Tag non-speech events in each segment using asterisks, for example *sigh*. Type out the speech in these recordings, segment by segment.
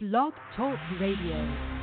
Blog Talk Radio.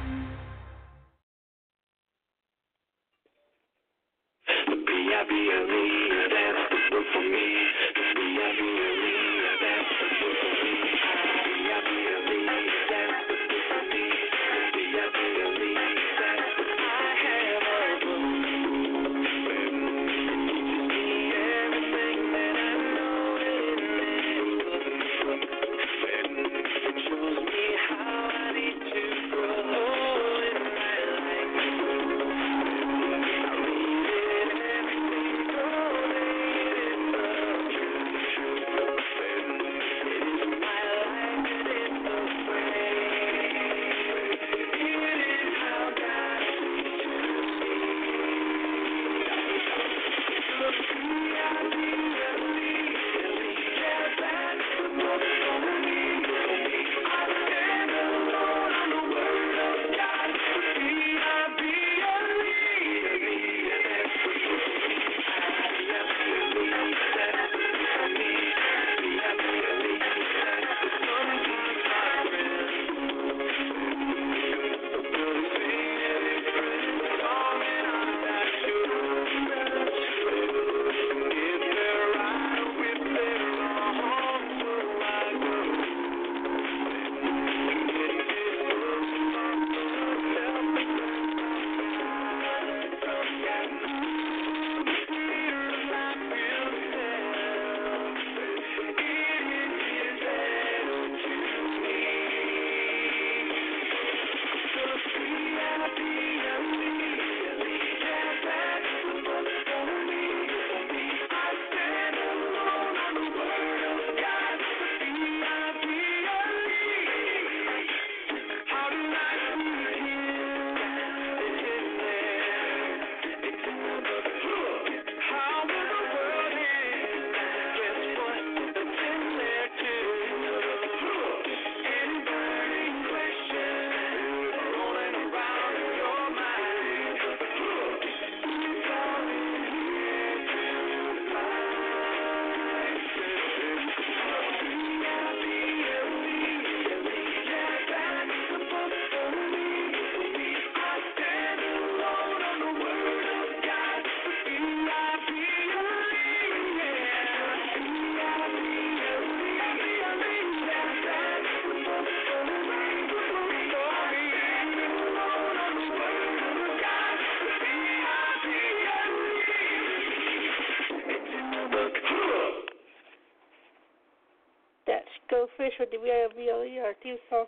With the VIVLE, our theme song.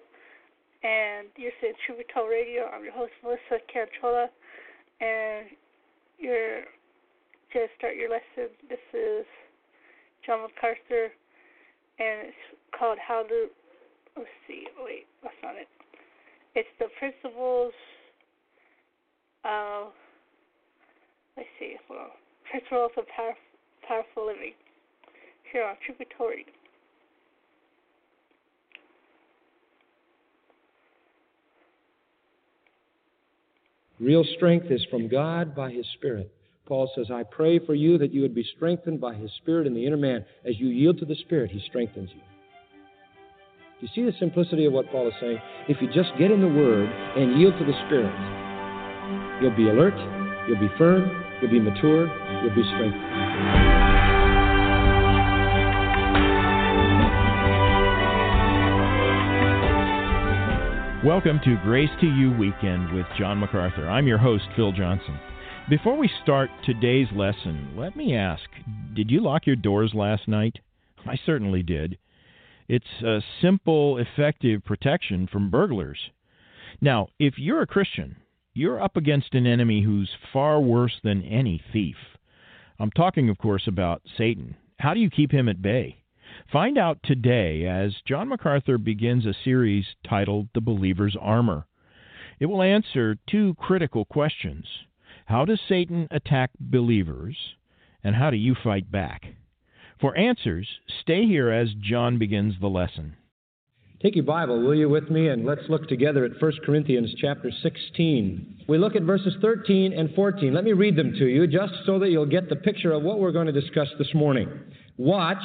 And you're saying Truth Be Told Radio. I'm your host, Melissa Cantrola. And you're to start your lesson. This is John MacArthur. And it's called How to. Let's see. Wait, that's not it. It's the principles of. Let's see. Well, principles of power, powerful living. Here on Truth Be Told Real strength is from God by His Spirit. Paul says, I pray for you that you would be strengthened by His Spirit in the inner man. As you yield to the Spirit, He strengthens you. Do you see the simplicity of what Paul is saying? If you just get in the Word and yield to the Spirit, you'll be alert, you'll be firm, you'll be mature, you'll be strengthened. Welcome to Grace to You Weekend with John MacArthur. I'm your host, Phil Johnson. Before we start today's lesson, let me ask Did you lock your doors last night? I certainly did. It's a simple, effective protection from burglars. Now, if you're a Christian, you're up against an enemy who's far worse than any thief. I'm talking, of course, about Satan. How do you keep him at bay? Find out today as John MacArthur begins a series titled The Believer's Armor. It will answer two critical questions How does Satan attack believers? And how do you fight back? For answers, stay here as John begins the lesson. Take your Bible, will you, with me, and let's look together at 1 Corinthians chapter 16. We look at verses 13 and 14. Let me read them to you just so that you'll get the picture of what we're going to discuss this morning. Watch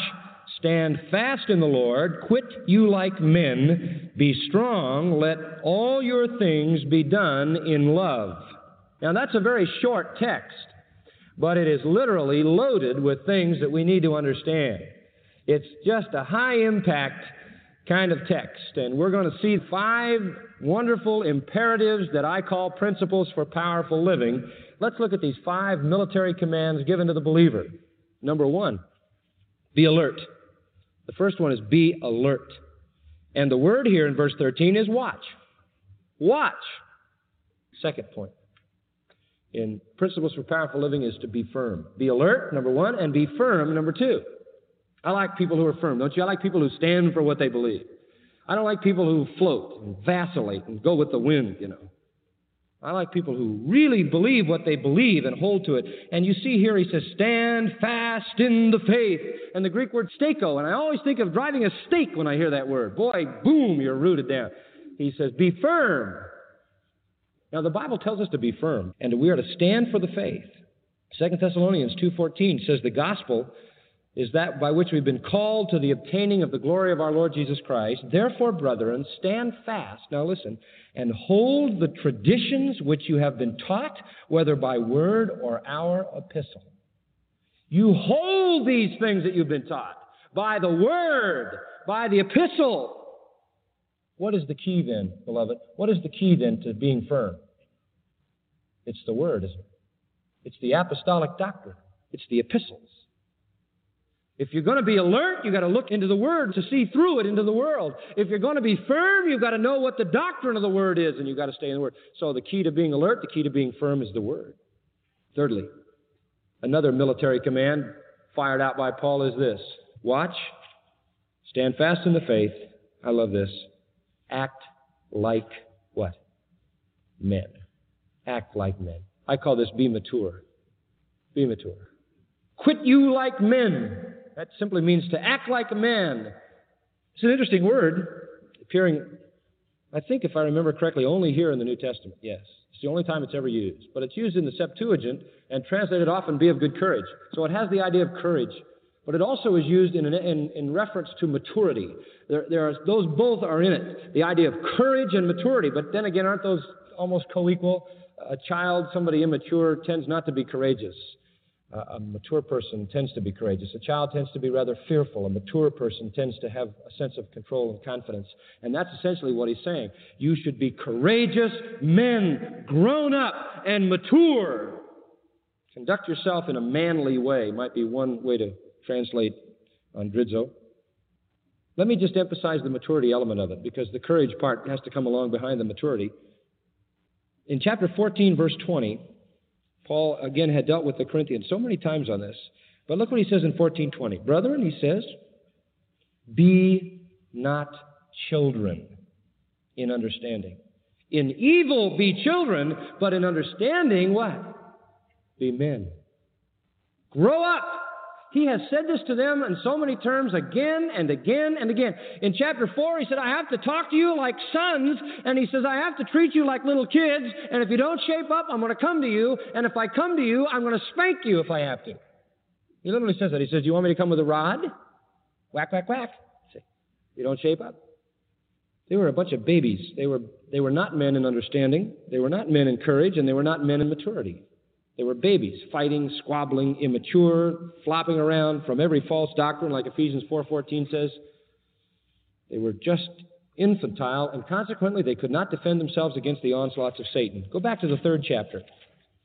Stand fast in the Lord, quit you like men, be strong, let all your things be done in love. Now, that's a very short text, but it is literally loaded with things that we need to understand. It's just a high impact kind of text, and we're going to see five wonderful imperatives that I call principles for powerful living. Let's look at these five military commands given to the believer. Number one, be alert. The first one is be alert. And the word here in verse 13 is watch. Watch. Second point in Principles for Powerful Living is to be firm. Be alert, number one, and be firm, number two. I like people who are firm, don't you? I like people who stand for what they believe. I don't like people who float and vacillate and go with the wind, you know. I like people who really believe what they believe and hold to it. And you see here he says, stand fast in the faith. And the Greek word stako. And I always think of driving a stake when I hear that word. Boy, boom, you're rooted down. He says, be firm. Now the Bible tells us to be firm and we are to stand for the faith. 2 Thessalonians 2.14 says the gospel is that by which we've been called to the obtaining of the glory of our Lord Jesus Christ. Therefore, brethren, stand fast. Now listen, and hold the traditions which you have been taught, whether by word or our epistle. You hold these things that you've been taught by the word, by the epistle. What is the key then, beloved? What is the key then to being firm? It's the word, isn't it? It's the apostolic doctrine. It's the epistles. If you're going to be alert, you've got to look into the Word to see through it into the world. If you're going to be firm, you've got to know what the doctrine of the Word is, and you've got to stay in the Word. So the key to being alert, the key to being firm is the Word. Thirdly, another military command fired out by Paul is this Watch, stand fast in the faith. I love this. Act like what? Men. Act like men. I call this be mature. Be mature. Quit you like men. That simply means to act like a man. It's an interesting word, appearing, I think, if I remember correctly, only here in the New Testament. Yes. It's the only time it's ever used. But it's used in the Septuagint and translated often be of good courage. So it has the idea of courage. But it also is used in, an, in, in reference to maturity. There, there are, those both are in it. The idea of courage and maturity. But then again, aren't those almost co equal? A child, somebody immature, tends not to be courageous a mature person tends to be courageous. A child tends to be rather fearful. A mature person tends to have a sense of control and confidence. And that's essentially what he's saying. You should be courageous men, grown up and mature. Conduct yourself in a manly way, might be one way to translate andrizo. Let me just emphasize the maturity element of it, because the courage part has to come along behind the maturity. In chapter 14, verse 20, Paul, again, had dealt with the Corinthians so many times on this. But look what he says in 1420. Brethren, he says, be not children in understanding. In evil, be children, but in understanding, what? Be men. Grow up. He has said this to them in so many terms again and again and again. In chapter 4, he said, I have to talk to you like sons, and he says, I have to treat you like little kids, and if you don't shape up, I'm going to come to you, and if I come to you, I'm going to spank you if I have to. He literally says that. He says, Do You want me to come with a rod? Whack, whack, whack. See, you don't shape up. They were a bunch of babies. They were, they were not men in understanding, they were not men in courage, and they were not men in maturity. They were babies, fighting, squabbling, immature, flopping around from every false doctrine, like Ephesians 4:14 says. They were just infantile, and consequently they could not defend themselves against the onslaughts of Satan. Go back to the third chapter,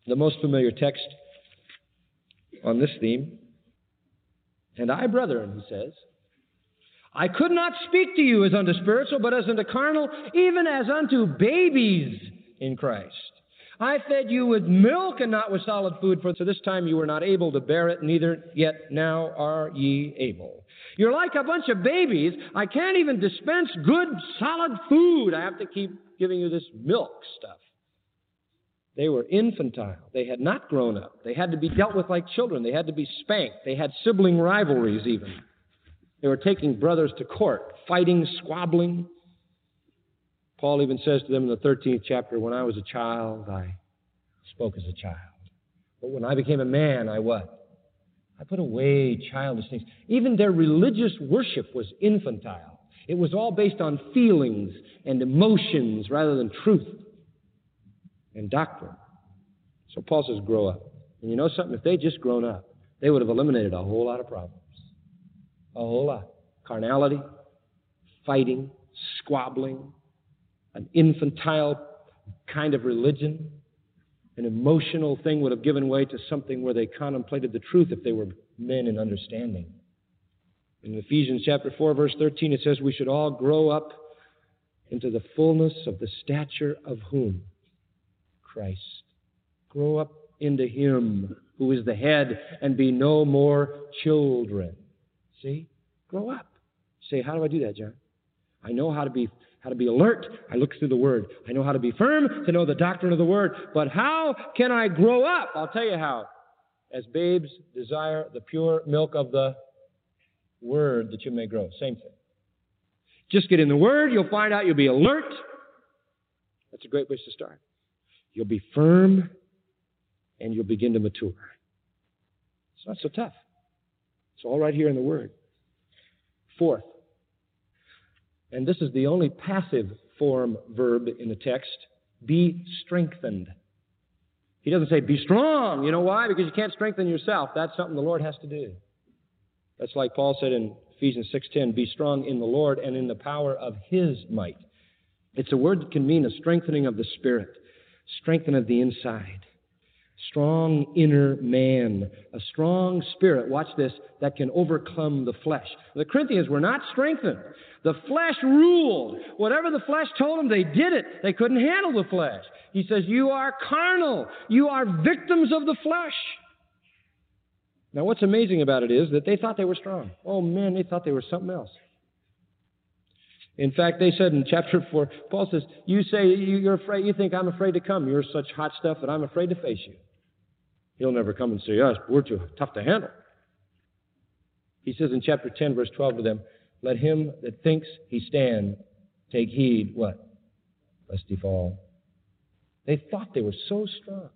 the most familiar text on this theme. And I, brethren, he says, I could not speak to you as unto spiritual, but as unto carnal, even as unto babies in Christ. I fed you with milk and not with solid food, for this time you were not able to bear it, neither yet now are ye able. You're like a bunch of babies. I can't even dispense good, solid food. I have to keep giving you this milk stuff. They were infantile. They had not grown up. They had to be dealt with like children. They had to be spanked. They had sibling rivalries, even. They were taking brothers to court, fighting, squabbling. Paul even says to them in the 13th chapter, When I was a child, I spoke as a child. But when I became a man, I what? I put away childish things. Even their religious worship was infantile. It was all based on feelings and emotions rather than truth and doctrine. So Paul says, grow up. And you know something? If they'd just grown up, they would have eliminated a whole lot of problems. A whole lot. Carnality, fighting, squabbling, an infantile kind of religion, an emotional thing would have given way to something where they contemplated the truth if they were men in understanding. In Ephesians chapter 4, verse 13, it says, We should all grow up into the fullness of the stature of whom? Christ. Grow up into Him who is the head and be no more children. See? Grow up. Say, how do I do that, John? I know how to be how to be alert. I look through the Word. I know how to be firm, to know the doctrine of the Word. But how can I grow up? I'll tell you how. As babes desire the pure milk of the Word that you may grow. Same thing. Just get in the Word. You'll find out you'll be alert. That's a great place to start. You'll be firm and you'll begin to mature. It's not so tough. It's all right here in the Word. Fourth, and this is the only passive form verb in the text be strengthened. He doesn't say be strong. You know why? Because you can't strengthen yourself. That's something the Lord has to do. That's like Paul said in Ephesians 6:10, be strong in the Lord and in the power of his might. It's a word that can mean a strengthening of the spirit, strengthening of the inside strong inner man, a strong spirit, watch this, that can overcome the flesh. The Corinthians were not strengthened. The flesh ruled. Whatever the flesh told them, they did it. They couldn't handle the flesh. He says, You are carnal. You are victims of the flesh. Now, what's amazing about it is that they thought they were strong. Oh, man, they thought they were something else. In fact, they said in chapter 4, Paul says, You say you're afraid, you think I'm afraid to come. You're such hot stuff that I'm afraid to face you. He'll never come and see us. We're too tough to handle. He says in chapter 10, verse 12 to them, Let him that thinks he stand take heed, what? Lest he fall. They thought they were so strong.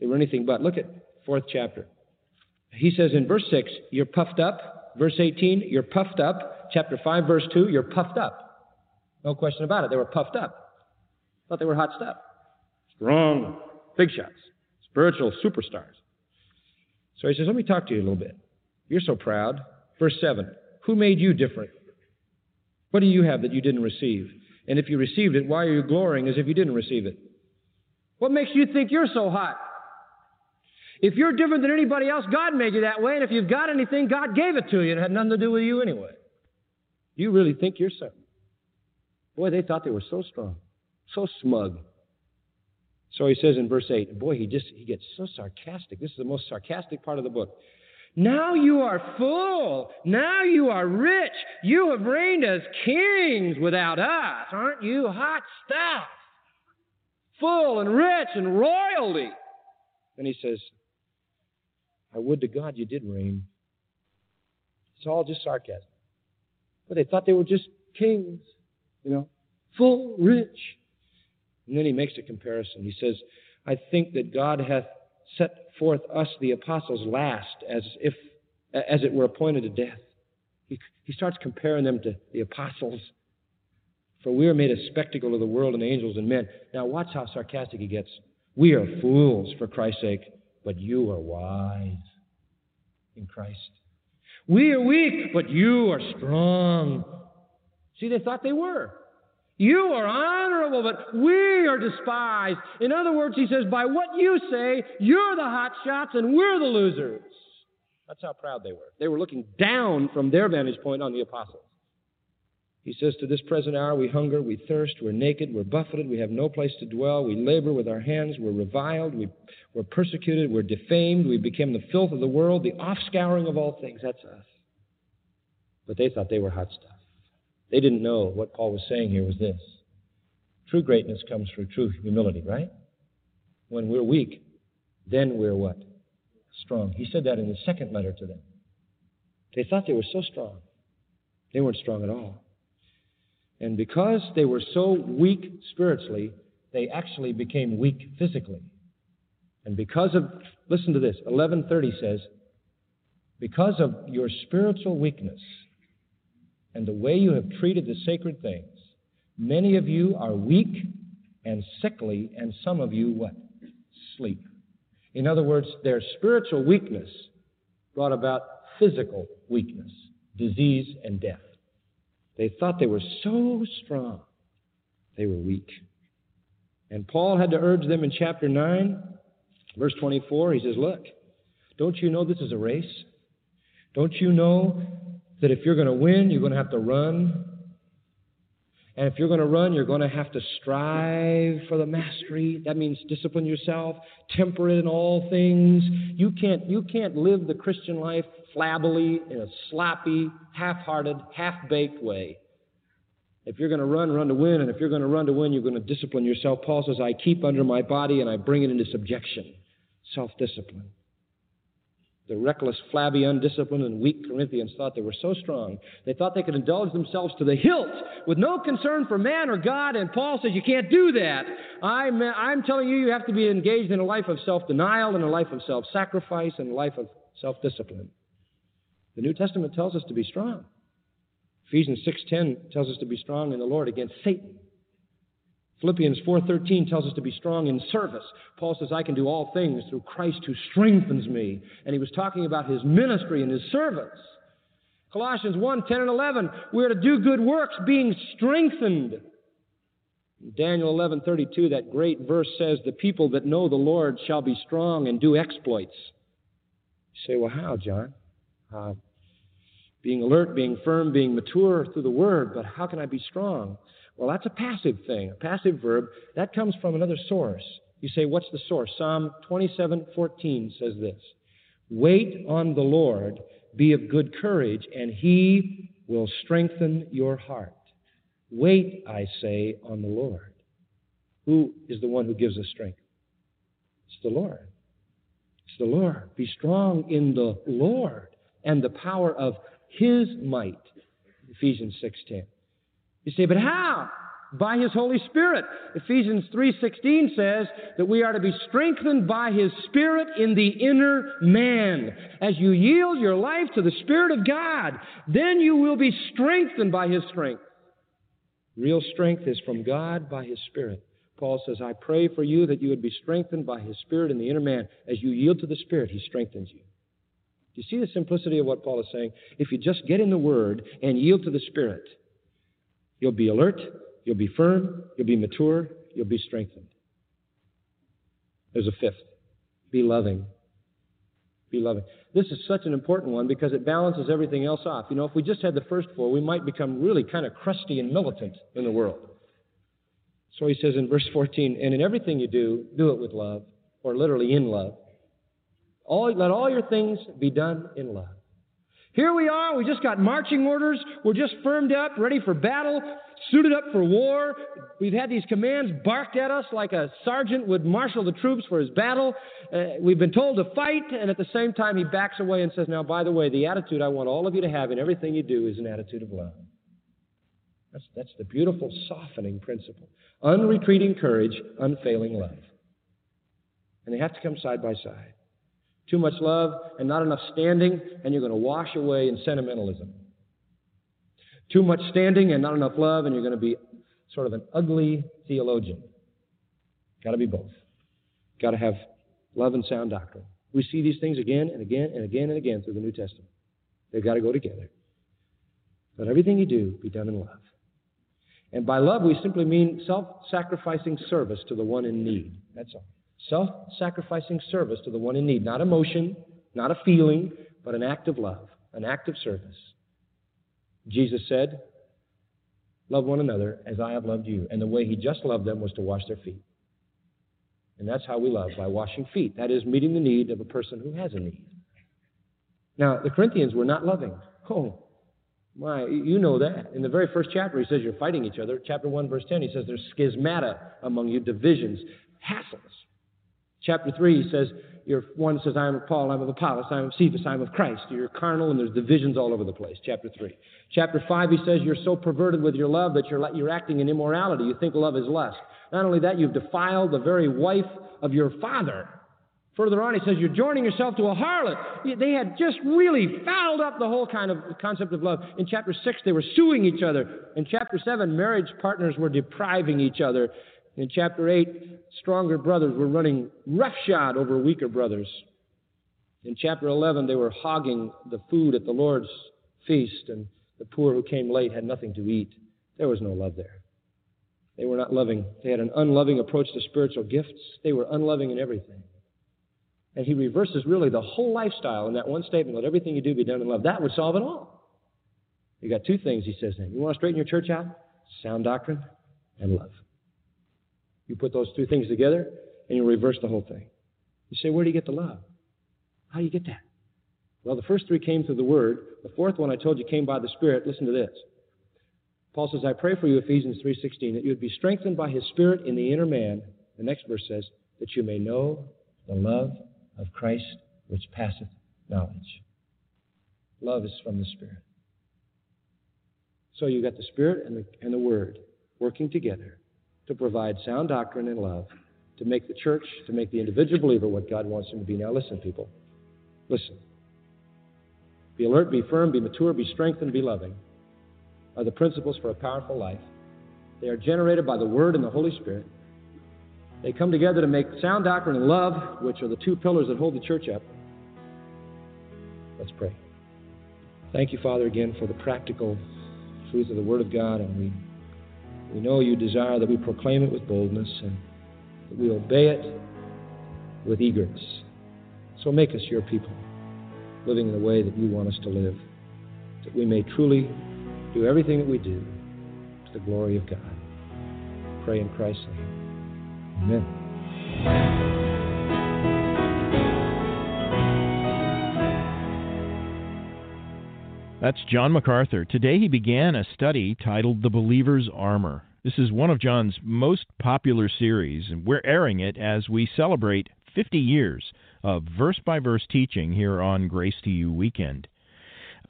They were anything but. Look at fourth chapter. He says in verse 6, You're puffed up. Verse 18, You're puffed up. Chapter 5, verse 2, You're puffed up. No question about it. They were puffed up. Thought they were hot stuff. Strong. Big shots spiritual superstars. So he says, Let me talk to you a little bit. You're so proud. Verse 7 Who made you different? What do you have that you didn't receive? And if you received it, why are you glorying as if you didn't receive it? What makes you think you're so hot? If you're different than anybody else, God made you that way, and if you've got anything, God gave it to you. It had nothing to do with you anyway. You really think you're something. Boy, they thought they were so strong, so smug. So he says in verse 8, boy, he just he gets so sarcastic. This is the most sarcastic part of the book. Now you are full. Now you are rich. You have reigned as kings without us. Aren't you hot stuff? Full and rich and royalty. And he says, I would to God you did reign. It's all just sarcasm. But they thought they were just kings, you know, full, rich. And then he makes a comparison. He says, I think that God hath set forth us, the apostles, last, as if, as it were appointed to death. He, he starts comparing them to the apostles. For we are made a spectacle of the world and angels and men. Now, watch how sarcastic he gets. We are fools for Christ's sake, but you are wise in Christ. We are weak, but you are strong. See, they thought they were. You are honorable, but we are despised. In other words, he says, by what you say, you're the hot shots and we're the losers. That's how proud they were. They were looking down from their vantage point on the apostles. He says, To this present hour we hunger, we thirst, we're naked, we're buffeted, we have no place to dwell, we labor with our hands, we're reviled, we, we're persecuted, we're defamed, we became the filth of the world, the offscouring of all things. That's us. But they thought they were hot stuff. They didn't know what Paul was saying here was this. True greatness comes through true humility, right? When we're weak, then we're what? Strong. He said that in the second letter to them. They thought they were so strong. They weren't strong at all. And because they were so weak spiritually, they actually became weak physically. And because of, listen to this, 1130 says, Because of your spiritual weakness and the way you have treated the sacred things, many of you are weak and sickly, and some of you what? Sleep. In other words, their spiritual weakness brought about physical weakness, disease, and death. They thought they were so strong, they were weak. And Paul had to urge them in chapter 9, verse 24. He says, Look, don't you know this is a race? Don't you know that if you're going to win, you're going to have to run? And if you're going to run, you're going to have to strive for the mastery. That means discipline yourself, temperate in all things. You can't, you can't live the Christian life flabbily, in a sloppy, half hearted, half baked way. If you're going to run, run to win. And if you're going to run to win, you're going to discipline yourself. Paul says, I keep under my body and I bring it into subjection. Self discipline. The reckless, flabby, undisciplined, and weak Corinthians thought they were so strong. They thought they could indulge themselves to the hilt with no concern for man or God. And Paul says you can't do that. I'm, I'm telling you, you have to be engaged in a life of self denial and a life of self sacrifice and a life of self discipline. The New Testament tells us to be strong. Ephesians 6:10 tells us to be strong in the Lord against Satan. Philippians 4:13 tells us to be strong in service. Paul says I can do all things through Christ who strengthens me, and he was talking about his ministry and his service. Colossians 1:10 and 11, we're to do good works being strengthened. Daniel 11:32, that great verse says, "The people that know the Lord shall be strong and do exploits." You say, "Well, how, John?" Uh, being alert, being firm, being mature through the Word, but how can I be strong? Well, that's a passive thing, a passive verb. That comes from another source. You say, what's the source? Psalm 27:14 says this: "Wait on the Lord, be of good courage, and He will strengthen your heart." Wait, I say, on the Lord. Who is the one who gives us strength? It's the Lord. It's the Lord. Be strong in the Lord and the power of His might. Ephesians 6:10. You say, but how? By His Holy Spirit. Ephesians 3:16 says that we are to be strengthened by His Spirit in the inner man. As you yield your life to the Spirit of God, then you will be strengthened by His strength. Real strength is from God by His Spirit. Paul says, I pray for you that you would be strengthened by His Spirit in the inner man. As you yield to the Spirit, He strengthens you. Do you see the simplicity of what Paul is saying? If you just get in the Word and yield to the Spirit, You'll be alert, you'll be firm, you'll be mature, you'll be strengthened. There's a fifth be loving. Be loving. This is such an important one because it balances everything else off. You know, if we just had the first four, we might become really kind of crusty and militant in the world. So he says in verse 14, and in everything you do, do it with love, or literally in love. All, let all your things be done in love. Here we are, we just got marching orders, we're just firmed up, ready for battle, suited up for war. We've had these commands barked at us like a sergeant would marshal the troops for his battle. Uh, we've been told to fight, and at the same time, he backs away and says, Now, by the way, the attitude I want all of you to have in everything you do is an attitude of love. That's, that's the beautiful softening principle. Unretreating courage, unfailing love. And they have to come side by side. Too much love and not enough standing, and you're going to wash away in sentimentalism. Too much standing and not enough love, and you're going to be sort of an ugly theologian. Got to be both. Got to have love and sound doctrine. We see these things again and again and again and again through the New Testament. They've got to go together. Let everything you do be done in love. And by love, we simply mean self sacrificing service to the one in need. That's all. Self sacrificing service to the one in need. Not emotion, not a feeling, but an act of love, an act of service. Jesus said, Love one another as I have loved you. And the way he just loved them was to wash their feet. And that's how we love, by washing feet. That is, meeting the need of a person who has a need. Now, the Corinthians were not loving. Oh, my, you know that. In the very first chapter, he says you're fighting each other. Chapter 1, verse 10, he says there's schismata among you, divisions, hassles. Chapter 3, he says, you're, one says, I am of Paul, I'm of Apollos, I am of Cephas, I am of Christ. You're carnal and there's divisions all over the place. Chapter 3. Chapter 5, he says, You're so perverted with your love that you're, you're acting in immorality. You think love is lust. Not only that, you've defiled the very wife of your father. Further on, he says, You're joining yourself to a harlot. They had just really fouled up the whole kind of concept of love. In chapter 6, they were suing each other. In chapter 7, marriage partners were depriving each other. In chapter 8, stronger brothers were running roughshod over weaker brothers. In chapter 11, they were hogging the food at the Lord's feast, and the poor who came late had nothing to eat. There was no love there. They were not loving. They had an unloving approach to spiritual gifts. They were unloving in everything. And he reverses really the whole lifestyle in that one statement let everything you do be done in love. That would solve it all. You got two things, he says then. You want to straighten your church out? Sound doctrine and love. You put those two things together and you reverse the whole thing. You say, where do you get the love? How do you get that? Well, the first three came through the Word. The fourth one I told you came by the Spirit. Listen to this. Paul says, I pray for you, Ephesians 3.16, that you would be strengthened by His Spirit in the inner man. The next verse says, that you may know the love of Christ which passeth knowledge. Love is from the Spirit. So you got the Spirit and the, and the Word working together to provide sound doctrine and love, to make the church, to make the individual believer what God wants him to be. Now listen, people. Listen. Be alert, be firm, be mature, be strengthened, be loving are the principles for a powerful life. They are generated by the Word and the Holy Spirit. They come together to make sound doctrine and love, which are the two pillars that hold the church up. Let's pray. Thank you, Father, again for the practical truth of the Word of God, and we we know you desire that we proclaim it with boldness and that we obey it with eagerness. So make us your people, living in the way that you want us to live, that we may truly do everything that we do to the glory of God. Pray in Christ's name. Amen. That's John MacArthur. Today he began a study titled The Believer's Armor. This is one of John's most popular series, and we're airing it as we celebrate 50 years of verse by verse teaching here on Grace to You Weekend.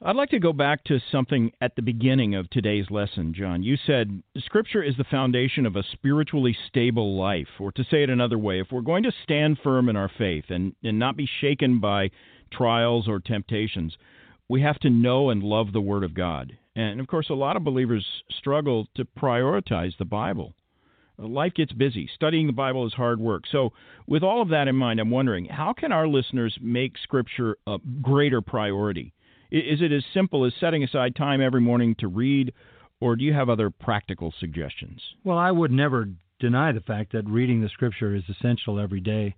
I'd like to go back to something at the beginning of today's lesson, John. You said Scripture is the foundation of a spiritually stable life, or to say it another way, if we're going to stand firm in our faith and, and not be shaken by trials or temptations, we have to know and love the Word of God. And of course, a lot of believers struggle to prioritize the Bible. Life gets busy. Studying the Bible is hard work. So, with all of that in mind, I'm wondering how can our listeners make Scripture a greater priority? Is it as simple as setting aside time every morning to read, or do you have other practical suggestions? Well, I would never deny the fact that reading the Scripture is essential every day.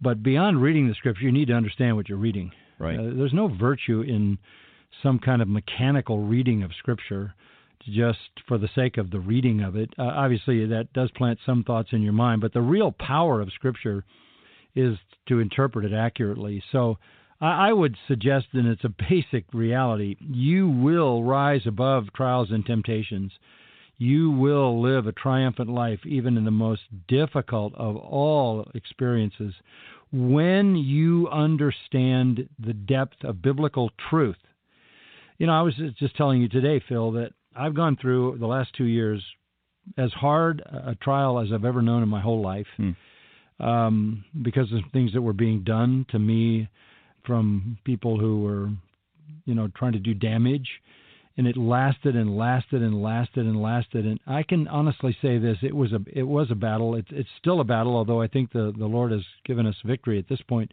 But beyond reading the Scripture, you need to understand what you're reading. Right. Uh, there's no virtue in some kind of mechanical reading of Scripture just for the sake of the reading of it. Uh, obviously, that does plant some thoughts in your mind, but the real power of Scripture is to interpret it accurately. So I, I would suggest and it's a *laughs* basic reality. You will rise above trials and temptations. You will live a triumphant life, even in the most difficult of all experiences, when you understand the depth of biblical truth. You know, I was just telling you today, Phil, that I've gone through the last two years as hard a trial as I've ever known in my whole life Hmm. um, because of things that were being done to me from people who were, you know, trying to do damage. And it lasted and lasted and lasted and lasted. And I can honestly say this: it was a it was a battle. It's it's still a battle, although I think the the Lord has given us victory at this point.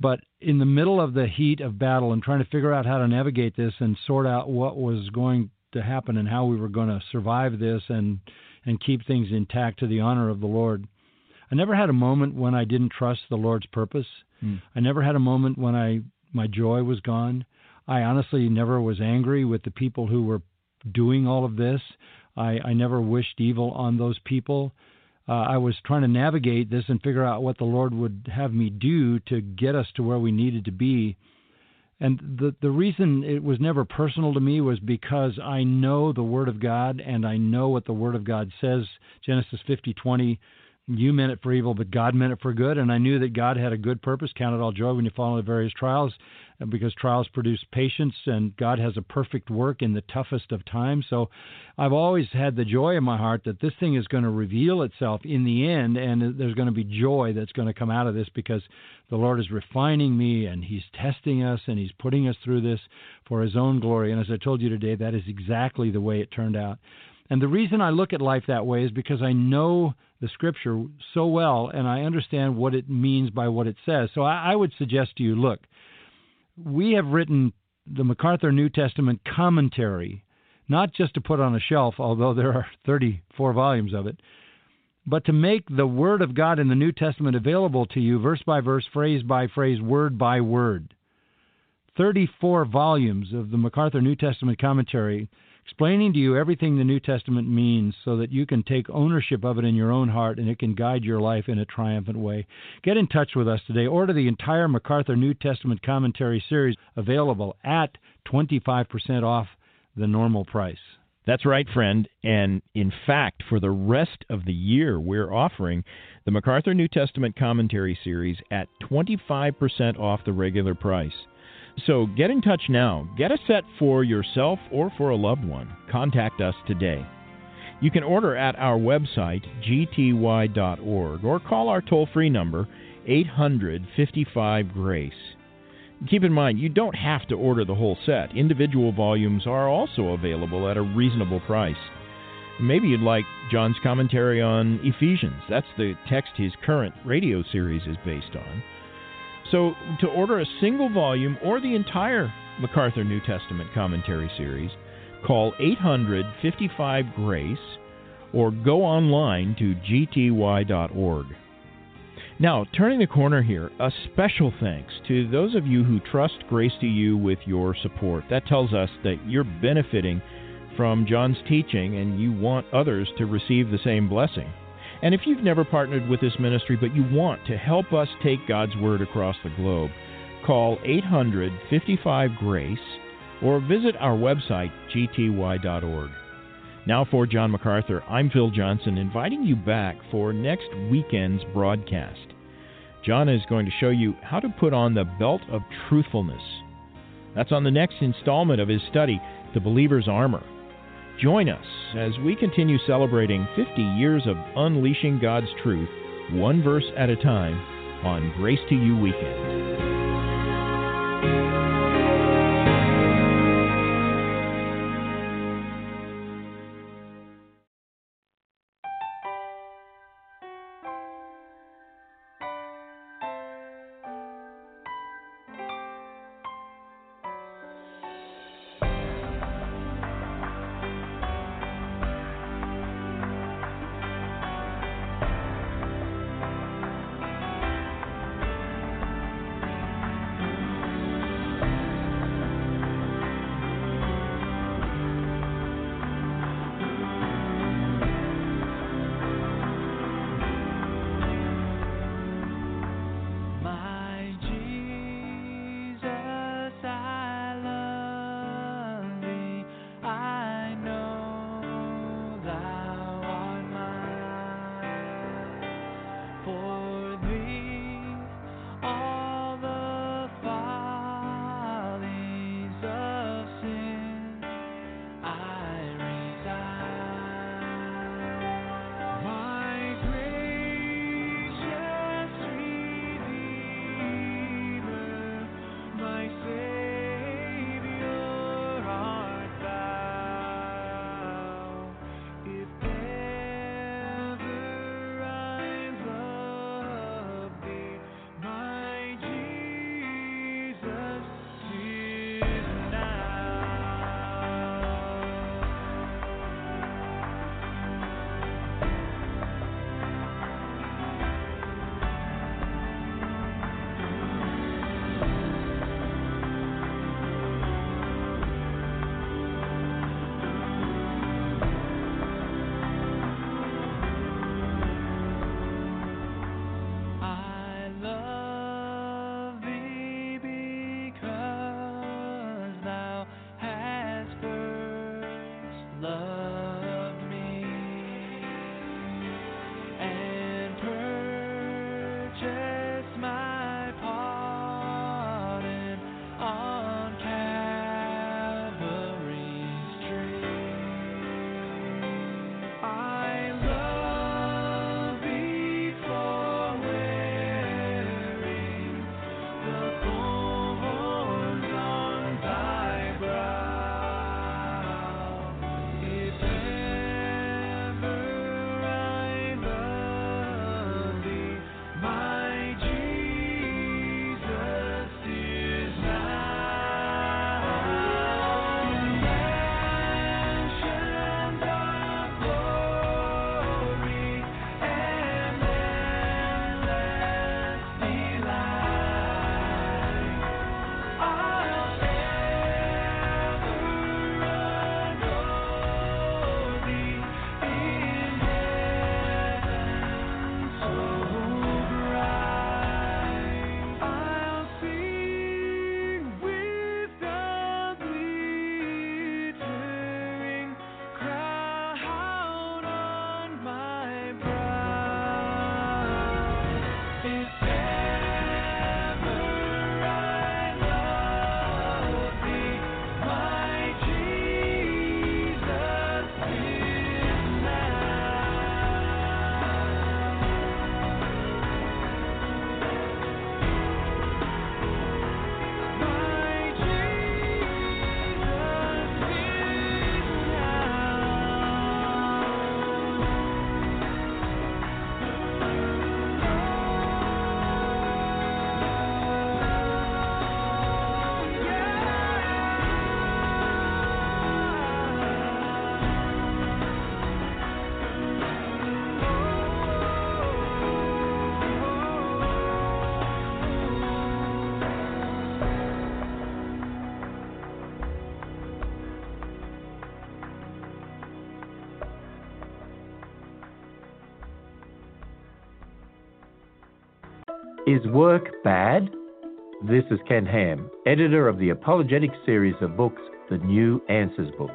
But in the middle of the heat of battle and trying to figure out how to navigate this and sort out what was going to happen and how we were going to survive this and and keep things intact to the honor of the Lord. I never had a moment when I didn't trust the Lord's purpose. Hmm. I never had a moment when I my joy was gone. I honestly never was angry with the people who were doing all of this. I, I never wished evil on those people. Uh, I was trying to navigate this and figure out what the Lord would have me do to get us to where we needed to be. And the the reason it was never personal to me was because I know the Word of God and I know what the Word of God says. Genesis fifty twenty, you meant it for evil, but God meant it for good. And I knew that God had a good purpose. Count it all joy when you fall into various trials. Uh, because trials produce patience, and God has a perfect work in the toughest of times. So I've always had the joy in my heart that this thing is going to reveal itself in the end, and there's going to be joy that's going to come out of this because the Lord is refining me and He's testing us and He's putting us through this for His own glory. And as I told you today, that is exactly the way it turned out. And the reason I look at life that way is because I know the scripture so well and I understand what it means by what it says. So I, I would suggest to you look, we have written the MacArthur New Testament commentary, not just to put on a shelf, although there are *laughs* 34 volumes of it, but to make the Word of God in the New Testament available to you, verse by verse, phrase by phrase, word by word. 34 volumes of the MacArthur New Testament commentary explaining to you everything the New Testament means so that you can take ownership of it in your own heart and it can guide your life in a triumphant way. Get in touch with us today. Order the entire MacArthur New Testament commentary series available at 25% off the normal price. That's right, friend. And in fact, for the rest of the year, we're offering the MacArthur New Testament Commentary Series at 25% off the regular price. So get in touch now. Get a set for yourself or for a loved one. Contact us today. You can order at our website, gty.org, or call our toll free number, 855 Grace. Keep in mind, you don't have to order the whole set. Individual volumes are also available at a reasonable price. Maybe you'd like John's commentary on Ephesians. That's the text his current radio series is based on. So, to order a single volume or the entire MacArthur New Testament commentary series, call 855 Grace or go online to gty.org. Now, turning the corner here, a special thanks to those of you who trust Grace to You with your support. That tells us that you're benefiting from John's teaching and you want others to receive the same blessing. And if you've never partnered with this ministry but you want to help us take God's Word across the globe, call 800 55 Grace or visit our website, gty.org. Now, for John MacArthur, I'm Phil Johnson, inviting you back for next weekend's broadcast. John is going to show you how to put on the belt of truthfulness. That's on the next installment of his study, The Believer's Armor. Join us as we continue celebrating 50 years of unleashing God's truth, one verse at a time, on Grace to You Weekend. Is work bad? This is Ken Ham, editor of the apologetic series of books, the New Answers books.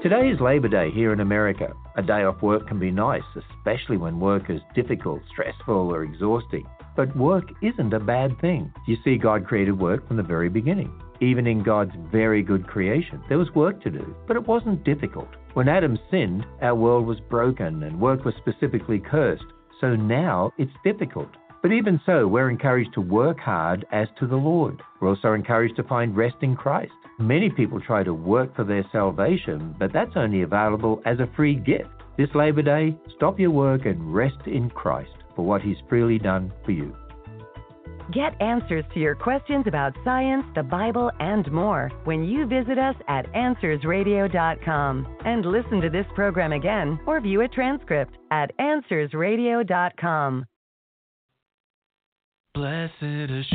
Today is Labor Day here in America. A day off work can be nice, especially when work is difficult, stressful, or exhausting. But work isn't a bad thing. You see, God created work from the very beginning. Even in God's very good creation, there was work to do, but it wasn't difficult. When Adam sinned, our world was broken and work was specifically cursed. So now it's difficult. But even so, we're encouraged to work hard as to the Lord. We're also encouraged to find rest in Christ. Many people try to work for their salvation, but that's only available as a free gift. This Labor Day, stop your work and rest in Christ for what He's freely done for you. Get answers to your questions about science, the Bible, and more when you visit us at AnswersRadio.com and listen to this program again or view a transcript at AnswersRadio.com. Blessed assurance,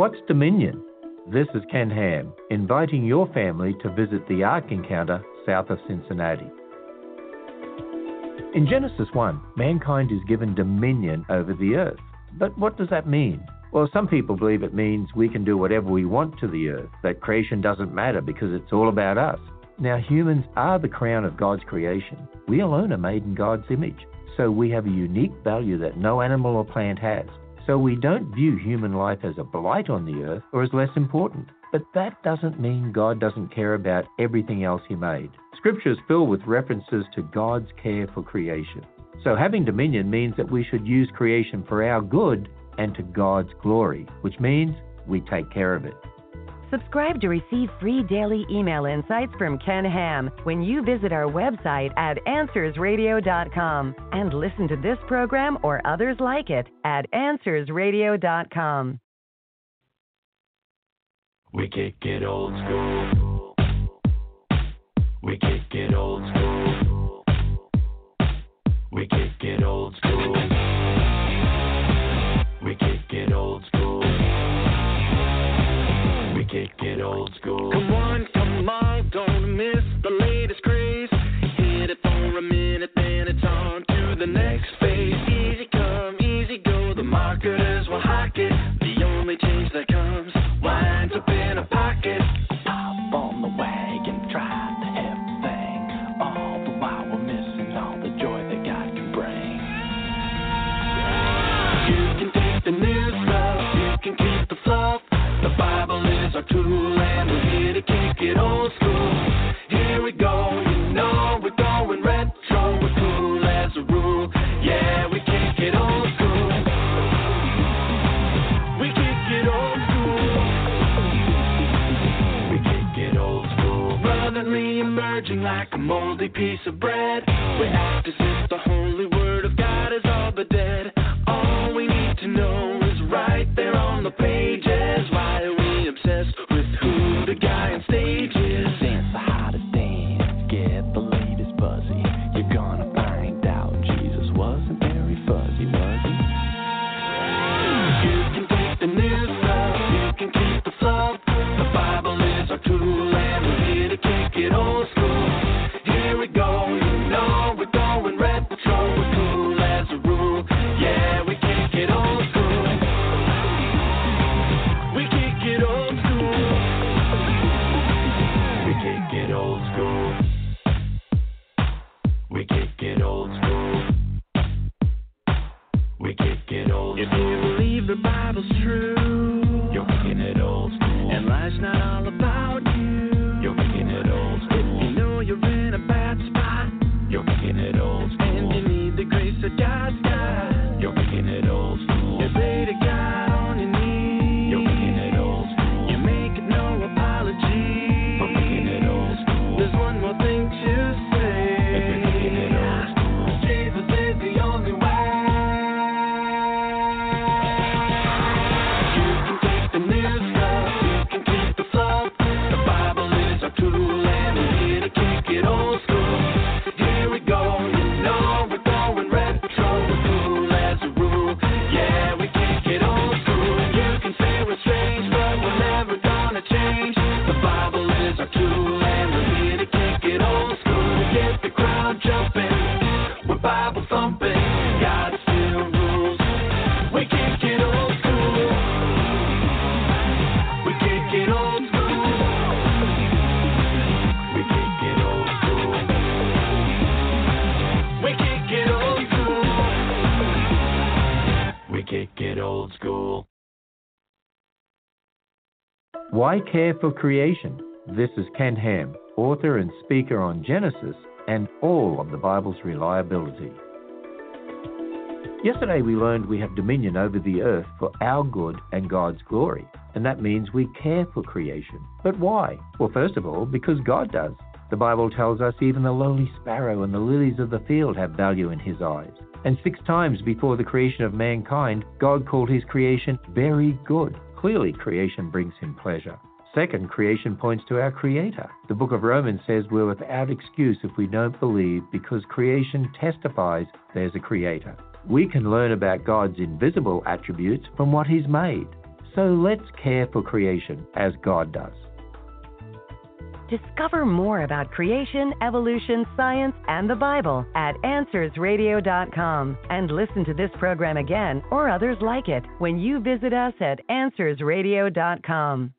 what's dominion? This is Ken Ham, inviting your family to visit the Ark Encounter south of Cincinnati. In Genesis 1, mankind is given dominion over the earth. But what does that mean? Well, some people believe it means we can do whatever we want to the earth, that creation doesn't matter because it's all about us. Now, humans are the crown of God's creation. We alone are made in God's image. so we have a unique value that no animal or plant has. So we don't view human life as a blight on the earth or as less important. But that doesn't mean God doesn't care about everything else He made. Scripture is filled with references to God's care for creation. So having dominion means that we should use creation for our good and to God's glory, which means we take care of it. Subscribe to receive free daily email insights from Ken Ham when you visit our website at AnswersRadio.com and listen to this program or others like it at AnswersRadio.com. We kick it old school. We kick it old school. We kick it old school. Kick it old school. Come on, come on, don't miss the latest craze. Hit it for a minute, then it's on to the next phase. Easy come, easy go. The marketers our tool, and we're here to kick it old school. Here we go, you know we're going retro. We're cool as a rule, yeah, we kick it old school. We kick it old school. We kick it old school. Brotherly emerging like a moldy piece of bread. We act as if the holy word of God is all but dead. Why care for creation? This is Ken Ham, author and speaker on Genesis and all of the Bible's reliability. Yesterday we learned we have dominion over the earth for our good and God's glory, and that means we care for creation. But why? Well, first of all, because God does. The Bible tells us even the lowly sparrow and the lilies of the field have value in His eyes. And six times before the creation of mankind, God called His creation very good. Clearly, creation brings Him pleasure. Second, creation points to our Creator. The book of Romans says we're without excuse if we don't believe because creation testifies there's a Creator. We can learn about God's invisible attributes from what He's made. So let's care for creation as God does. Discover more about creation, evolution, science, and the Bible at AnswersRadio.com. And listen to this program again or others like it when you visit us at AnswersRadio.com.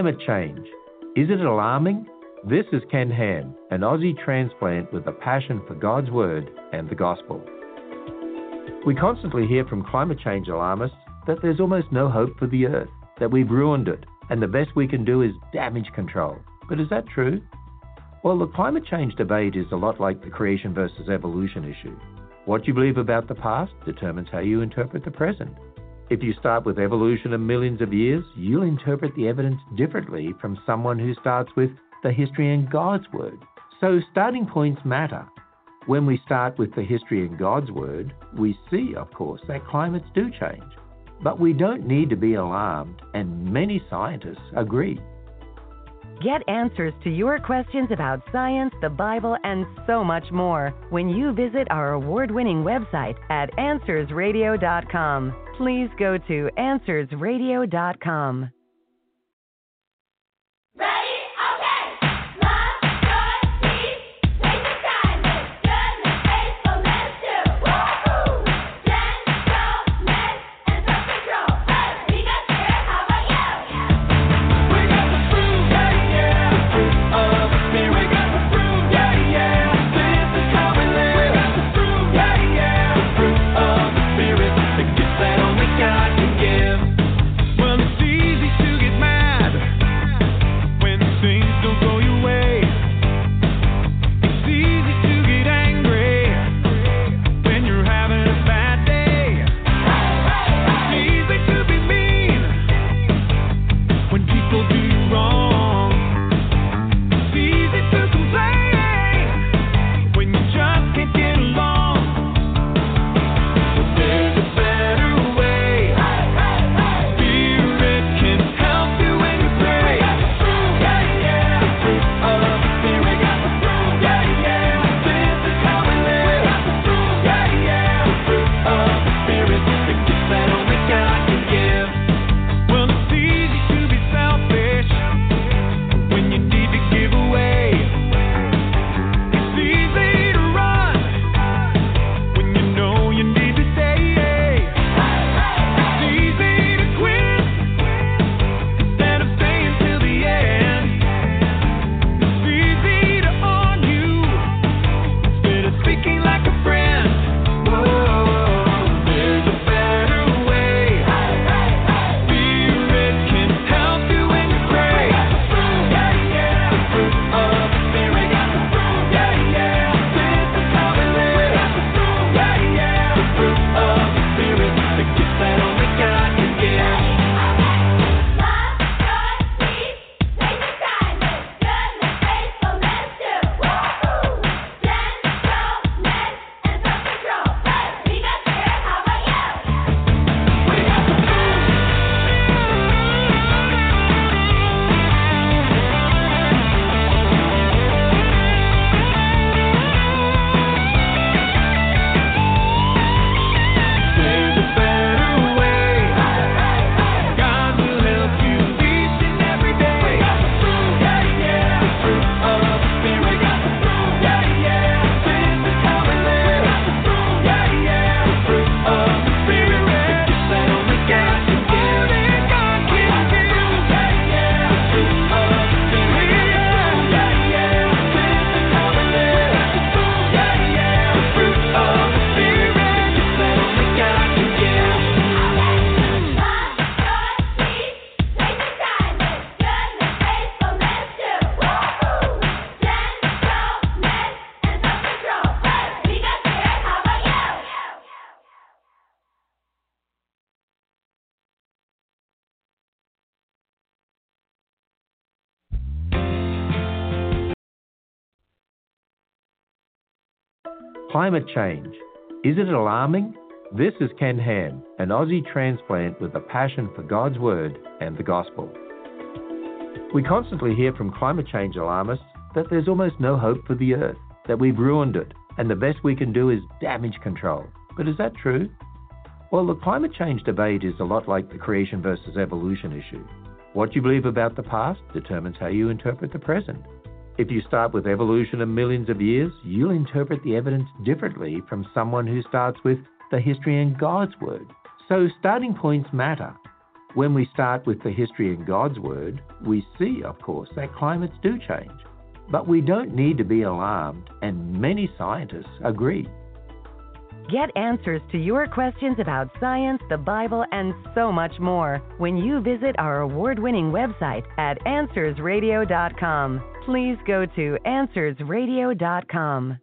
Climate change. Is it alarming? This is Ken Ham, an Aussie transplant with a passion for God's Word and the Gospel. We constantly hear from climate change alarmists that there's almost no hope for the Earth, that we've ruined it, and the best we can do is damage control. But is that true? Well, the climate change debate is a lot like the creation versus evolution issue. What you believe about the past determines how you interpret the present. If you start with evolution of millions of years, you'll interpret the evidence differently from someone who starts with the history and God's Word. So starting points matter. When we start with the history and God's Word, we see, of course, that climates do change. But we don't need to be alarmed, and many scientists agree. Get answers to your questions about science, the Bible, and so much more when you visit our award winning website at AnswersRadio.com. Please go to AnswersRadio.com. Climate change. Is it alarming? This is Ken Ham, an Aussie transplant with a passion for God's Word and the Gospel. We constantly hear from climate change alarmists that there's almost no hope for the Earth, that we've ruined it, and the best we can do is damage control. But is that true? Well, the climate change debate is a lot like the creation versus evolution issue. What you believe about the past determines how you interpret the present. If you start with evolution of millions of years, you'll interpret the evidence differently from someone who starts with the history and God's Word. So starting points matter. When we start with the history in God's Word, we see, of course, that climates do change. But we don't need to be alarmed, and many scientists agree. Get answers to your questions about science, the Bible, and so much more when you visit our award winning website at AnswersRadio.com. Please go to AnswersRadio.com.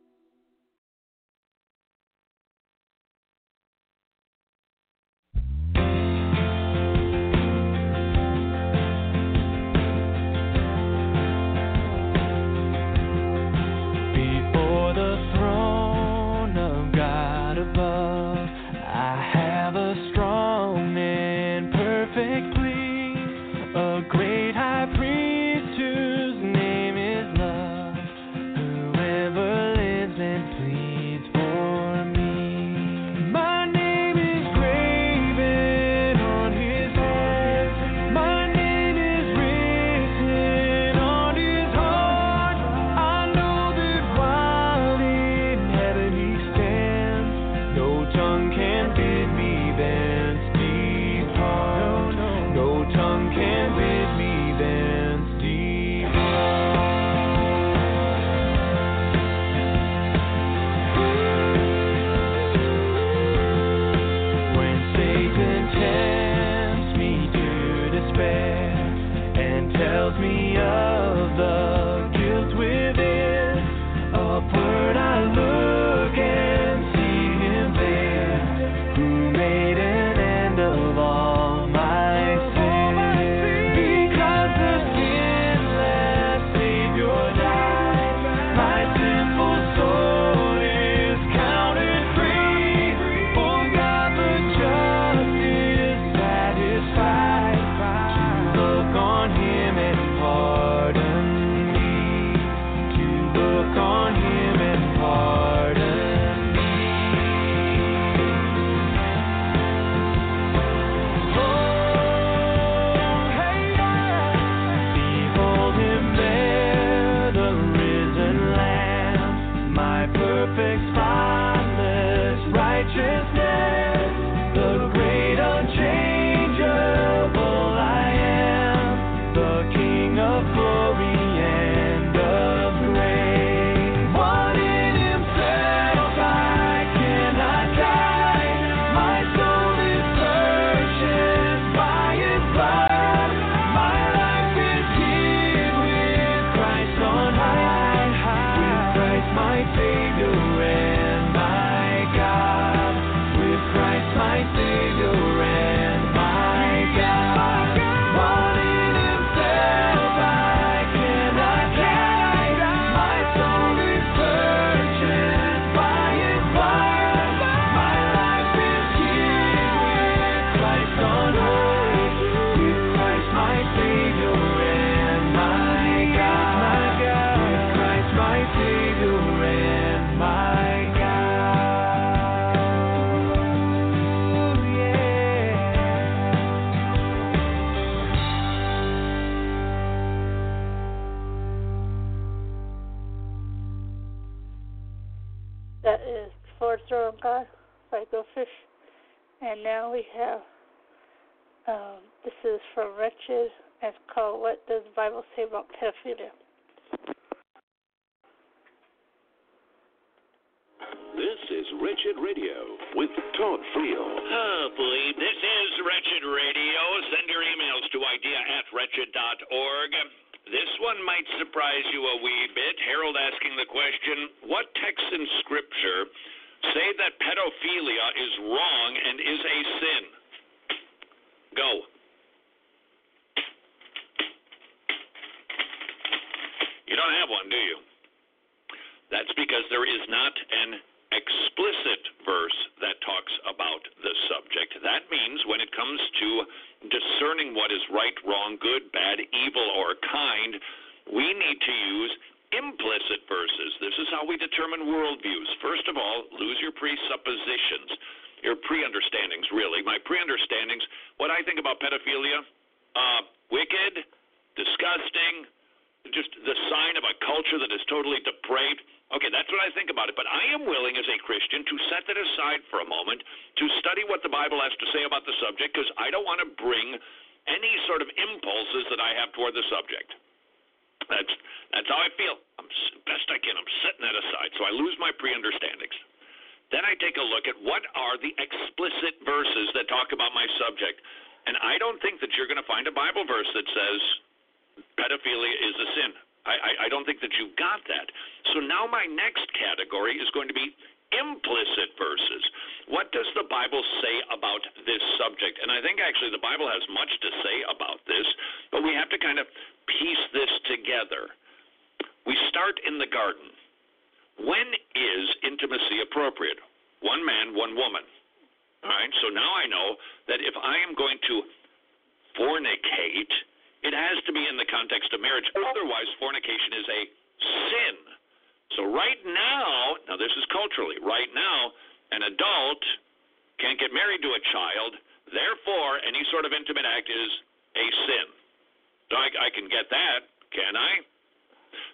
One man, one woman. Oh. All right, so now I know that if I am going to fornicate, it has to be in the context of marriage. Otherwise, fornication is a sin. So right now, now this is culturally, right now, an adult can't get married to a child. Therefore, any sort of intimate act is a sin. So I, I can get that, can I?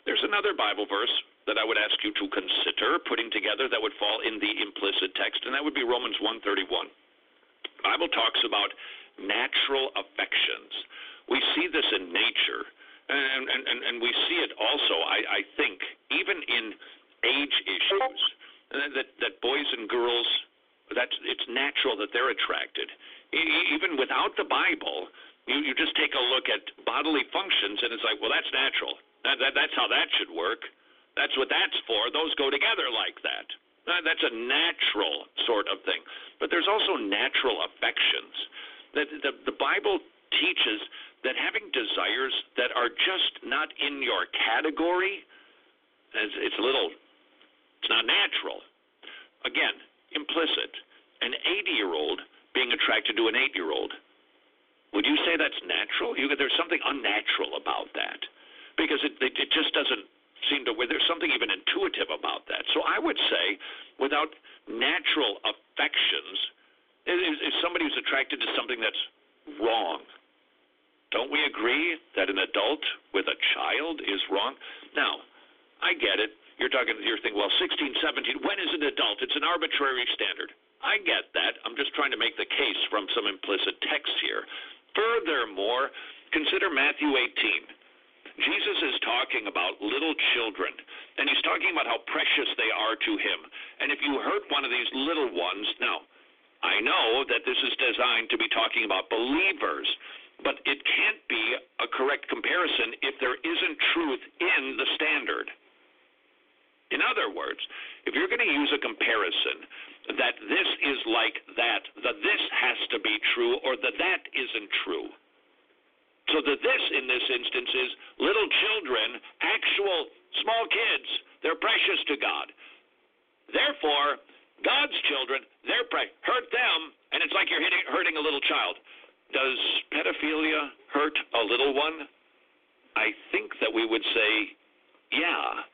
There's another Bible verse that I would ask you to consider putting together that would fall in the implicit text, and that would be Romans 1:31. Bible talks about natural affections. We see this in nature, and and, and, and we see it also, I, I think, even in age issues, that that boys and girls, that's it's natural that they're attracted, even without the Bible. You, you just take a look at bodily functions, and it's like, well, that's natural. That, that, that's how that should work. That's what that's for. Those go together like that. Uh, that's a natural sort of thing. But there's also natural affections. That the, the Bible teaches that having desires that are just not in your category, it's, it's a little, it's not natural. Again, implicit. An 80 year old being attracted to an 8 year old would you say that's natural? You, there's something unnatural about that because it, it, it just doesn't seem to. Where there's something even intuitive about that. So I would say, without natural affections, is, somebody who's attracted to something that's wrong. Don't we agree that an adult with a child is wrong? Now, I get it. You're talking. You're thinking, well, 16, 17. When is an adult? It's an arbitrary standard. I get that. I'm just trying to make the case from some implicit text here. Furthermore, consider Matthew 18. Jesus is talking about little children, and he's talking about how precious they are to him. And if you hurt one of these little ones, now, I know that this is designed to be talking about believers, but it can't be a correct comparison if there isn't truth in the standard. In other words, if you're going to use a comparison that this is like that, the this has to be true, or the that isn't true. So the this in this instance is little children, actual small kids. They're precious to God. Therefore, God's children, they're pre- hurt them, and it's like you're hitting, hurting a little child. Does pedophilia hurt a little one? I think that we would say, yeah.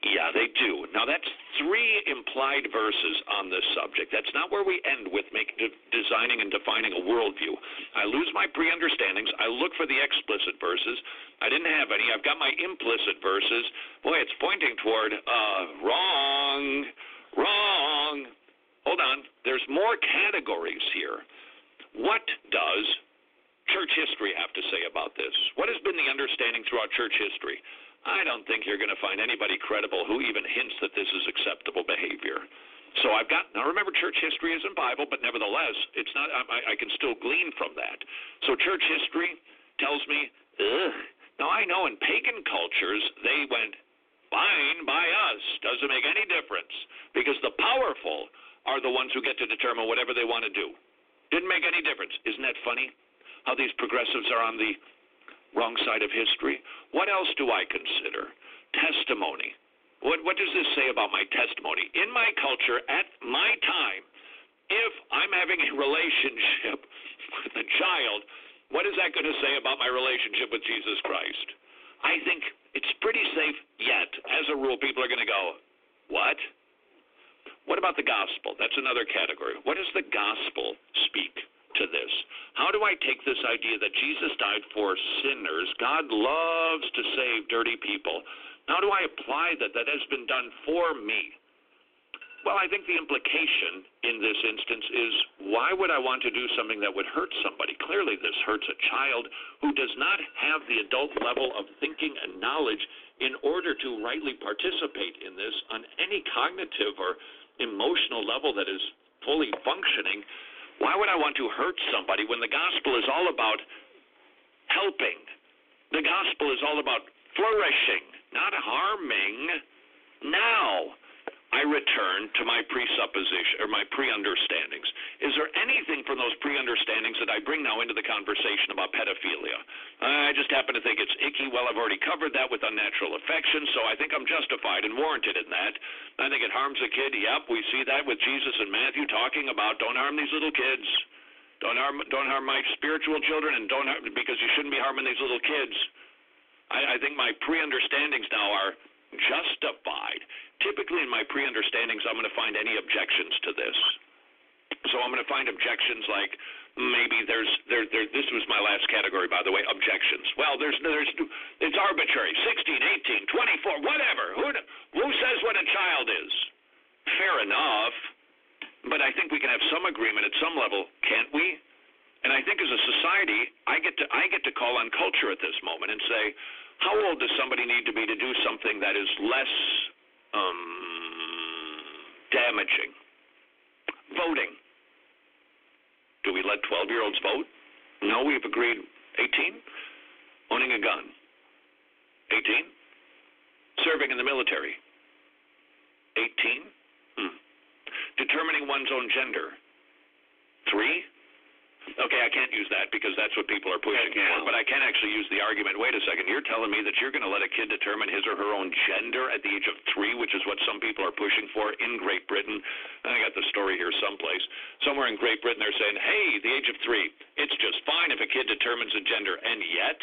Yeah, they do. Now, that's three implied verses on this subject. That's not where we end with make, de- designing and defining a worldview. I lose my pre understandings. I look for the explicit verses. I didn't have any. I've got my implicit verses. Boy, it's pointing toward uh, wrong, wrong. Hold on. There's more categories here. What does church history have to say about this? What has been the understanding throughout church history? I don't think you're going to find anybody credible who even hints that this is acceptable behavior. So I've got now. Remember, church history isn't Bible, but nevertheless, it's not. I, I can still glean from that. So church history tells me, ugh. Now I know in pagan cultures they went fine by us. Doesn't make any difference because the powerful are the ones who get to determine whatever they want to do. Didn't make any difference. Isn't that funny? How these progressives are on the wrong side of history. What else do I consider? Testimony. What, what does this say about my testimony? In my culture, at my time, if I'm having a relationship *laughs* with a child, what is that going to say about my relationship with Jesus Christ? I think it's pretty safe yet. As a rule, people are going to go, What? What about the gospel? That's another category. What does the gospel speak? To this? How do I take this idea that Jesus died for sinners? God loves to save dirty people. How do I apply that? That has been done for me. Well, I think the implication in this instance is why would I want to do something that would hurt somebody? Clearly, this hurts a child who does not have the adult level of thinking and knowledge in order to rightly participate in this on any cognitive or emotional level that is fully functioning. Why would I want to hurt somebody when the gospel is all about helping? The gospel is all about flourishing, not harming. Now, I return to my presupposition or my pre-understandings. Is there anything from those pre-understandings that I bring now into the conversation about pedophilia? I just happen to think it's icky. Well, I've already covered that with unnatural affection, so I think I'm justified and warranted in that. I think it harms a kid. Yep, we see that with Jesus and Matthew talking about don't harm these little kids. Don't harm don't harm my spiritual children and don't harm, because you shouldn't be harming these little kids. I, I think my pre-understandings now are justified. Typically, in my pre understandings, I'm going to find any objections to this. So I'm going to find objections like maybe there's there, there this was my last category by the way objections. Well there's there's it's arbitrary. 16 18 24 whatever. Who who says what a child is? Fair enough. But i think we can have some agreement at some level i think as a society i get to i get to call on culture at this moment and say how old does somebody need to be to do something that is less um, damaging? Voting. Do we let 12 year olds vote? No, we've agreed 18. Owning a gun. 18. Serving in the military. 18. Hmm. Determining one's own gender. Three. Okay, I can't use that because that's what people are pushing for. But I can actually use the argument. Wait a second, you're telling me that you're going to let a kid determine his or her own gender at the age of three, which is what some people are pushing for in Great Britain. I got the story here someplace. Somewhere in Great Britain, they're saying, "Hey, the age of three, it's just fine if a kid determines a gender," and yet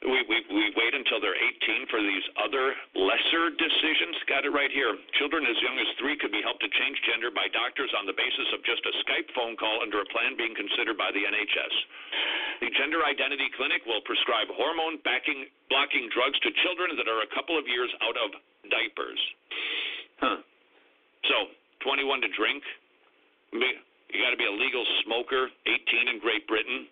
we, we, we wait until they're 18 for these other lesser decisions. Got it right here. Children as young as three could be helped to change gender by doctors on the basis of just a Skype phone call under a plan being considered by the NHS. The Gender Identity Clinic will prescribe hormone backing, blocking drugs to children that are a couple of years out of diapers. Huh. So, 21 to drink. You got to be a legal smoker, 18 in Great Britain.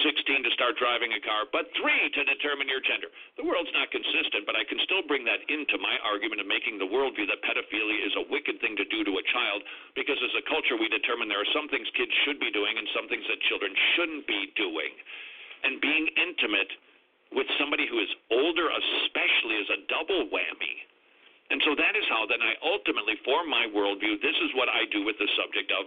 16 to start driving a car, but three to determine your gender. The world's not consistent, but I can still bring that into my argument of making the worldview that pedophilia is a wicked thing to do to a child because as a culture we determine there are some things kids should be doing and some things that children shouldn't be doing. And being intimate with somebody who is older, especially, is a double whammy. And so that is how then I ultimately form my worldview. This is what I do with the subject of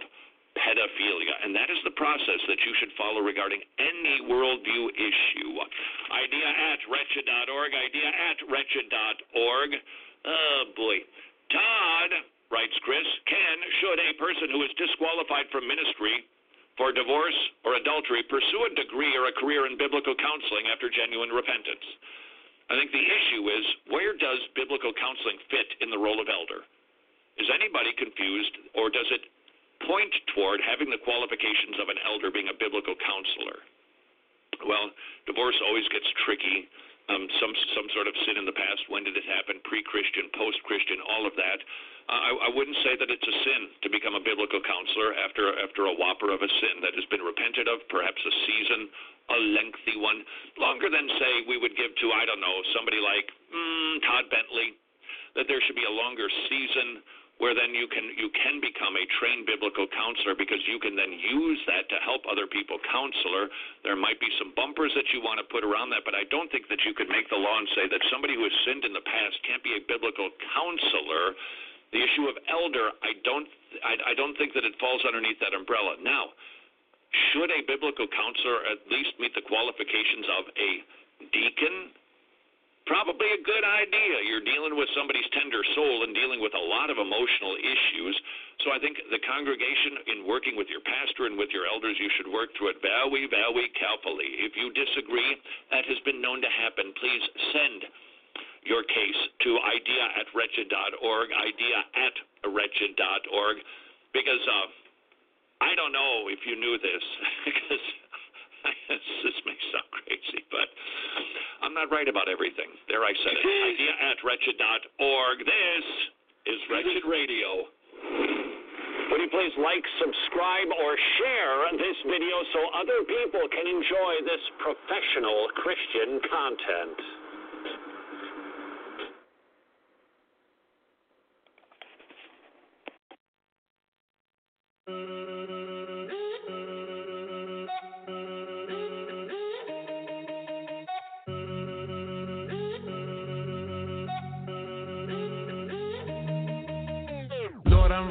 pedophilia. And that is the process that you should follow regarding any worldview issue. Idea at wretched.org, idea at wretched.org. Oh, boy. Todd, writes Chris, can, should a person who is disqualified from ministry for divorce or adultery pursue a degree or a career in biblical counseling after genuine repentance? I think the issue is where does biblical counseling fit in the role of elder? Is anybody confused, or does it point toward having the qualifications of an elder being a biblical counselor. Well, divorce always gets tricky. Um, some some sort of sin in the past. When did it happen? Pre-Christian, post-Christian, all of that. Uh, I, I wouldn't say that it's a sin to become a biblical counselor after after a whopper of a sin that has been repented of, perhaps a season, a lengthy one, longer than say we would give to I don't know somebody like mm, Todd Bentley. That there should be a longer season where then you can you can become a trained biblical counselor because you can then use that to help other people. Counselor there might be some bumpers that you want to put around that but i don't think that you could make the law and say that somebody who has sinned in the past can't be a biblical counselor. The issue of elder i don't i, I don't think that it falls underneath that umbrella. Now should a biblical counselor at least meet the qualifications of a deacon probably a good idea. You're dealing with somebody's tender soul and dealing with a lot of emotional issues. So I think the congregation, in working with your pastor and with your elders, you should work through it very, very carefully. If you disagree, that has been known to happen. Please send your case to idea at wretched.org, idea at wretched.org, because uh, I don't know if you knew this, *laughs* because *laughs* this may sound crazy, but I'm not right about everything. There I said it. *laughs* Idea at wretched.org. This is Wretched Radio. Would you please like, subscribe, or share this video so other people can enjoy this professional Christian content?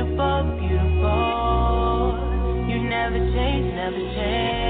Immutable, beautiful. You never change, never change.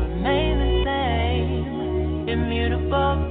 Immutable,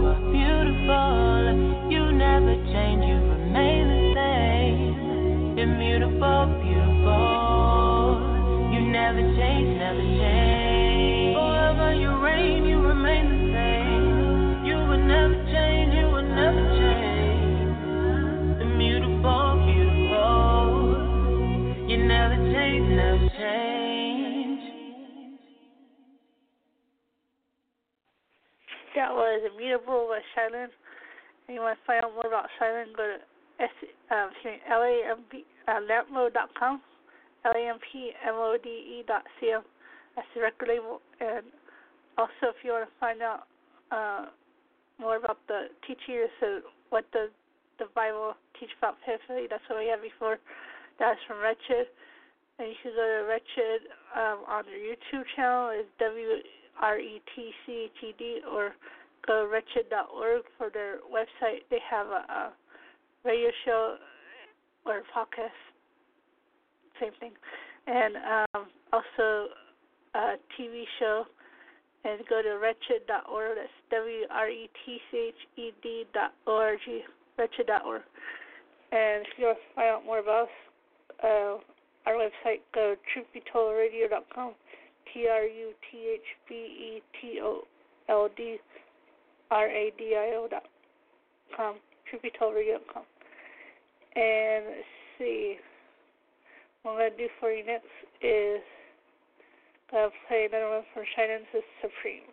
That was Immutable by. And you want to find out more about Shai Linne, go to S, um, excuse me, LAMP, uh, lampmode.com, L-A-M-P-M-O-D-E dot C-M. That's the record label. And also, if you want to find out uh, more about the teachers and what the the Bible, teach about Epiphany. That's what we had before. That's from Wretched. And you can go to Wretched um, on their YouTube channel. It's W R E T C H E D or go to wretched.org for their website. They have a, a radio show or podcast, same thing, and um, also a TV show. And go to wretched.org. That's W R E T C H E D dot O R G. Wretched.org. And if you want to find out more about us, uh, our website, go to truthbetoldradio.com. T R U T H B E T O L D R A D I O dot com. truthbetoldradio.com. And see. What I'm going to do for you next is going to play another one from Shine Supreme.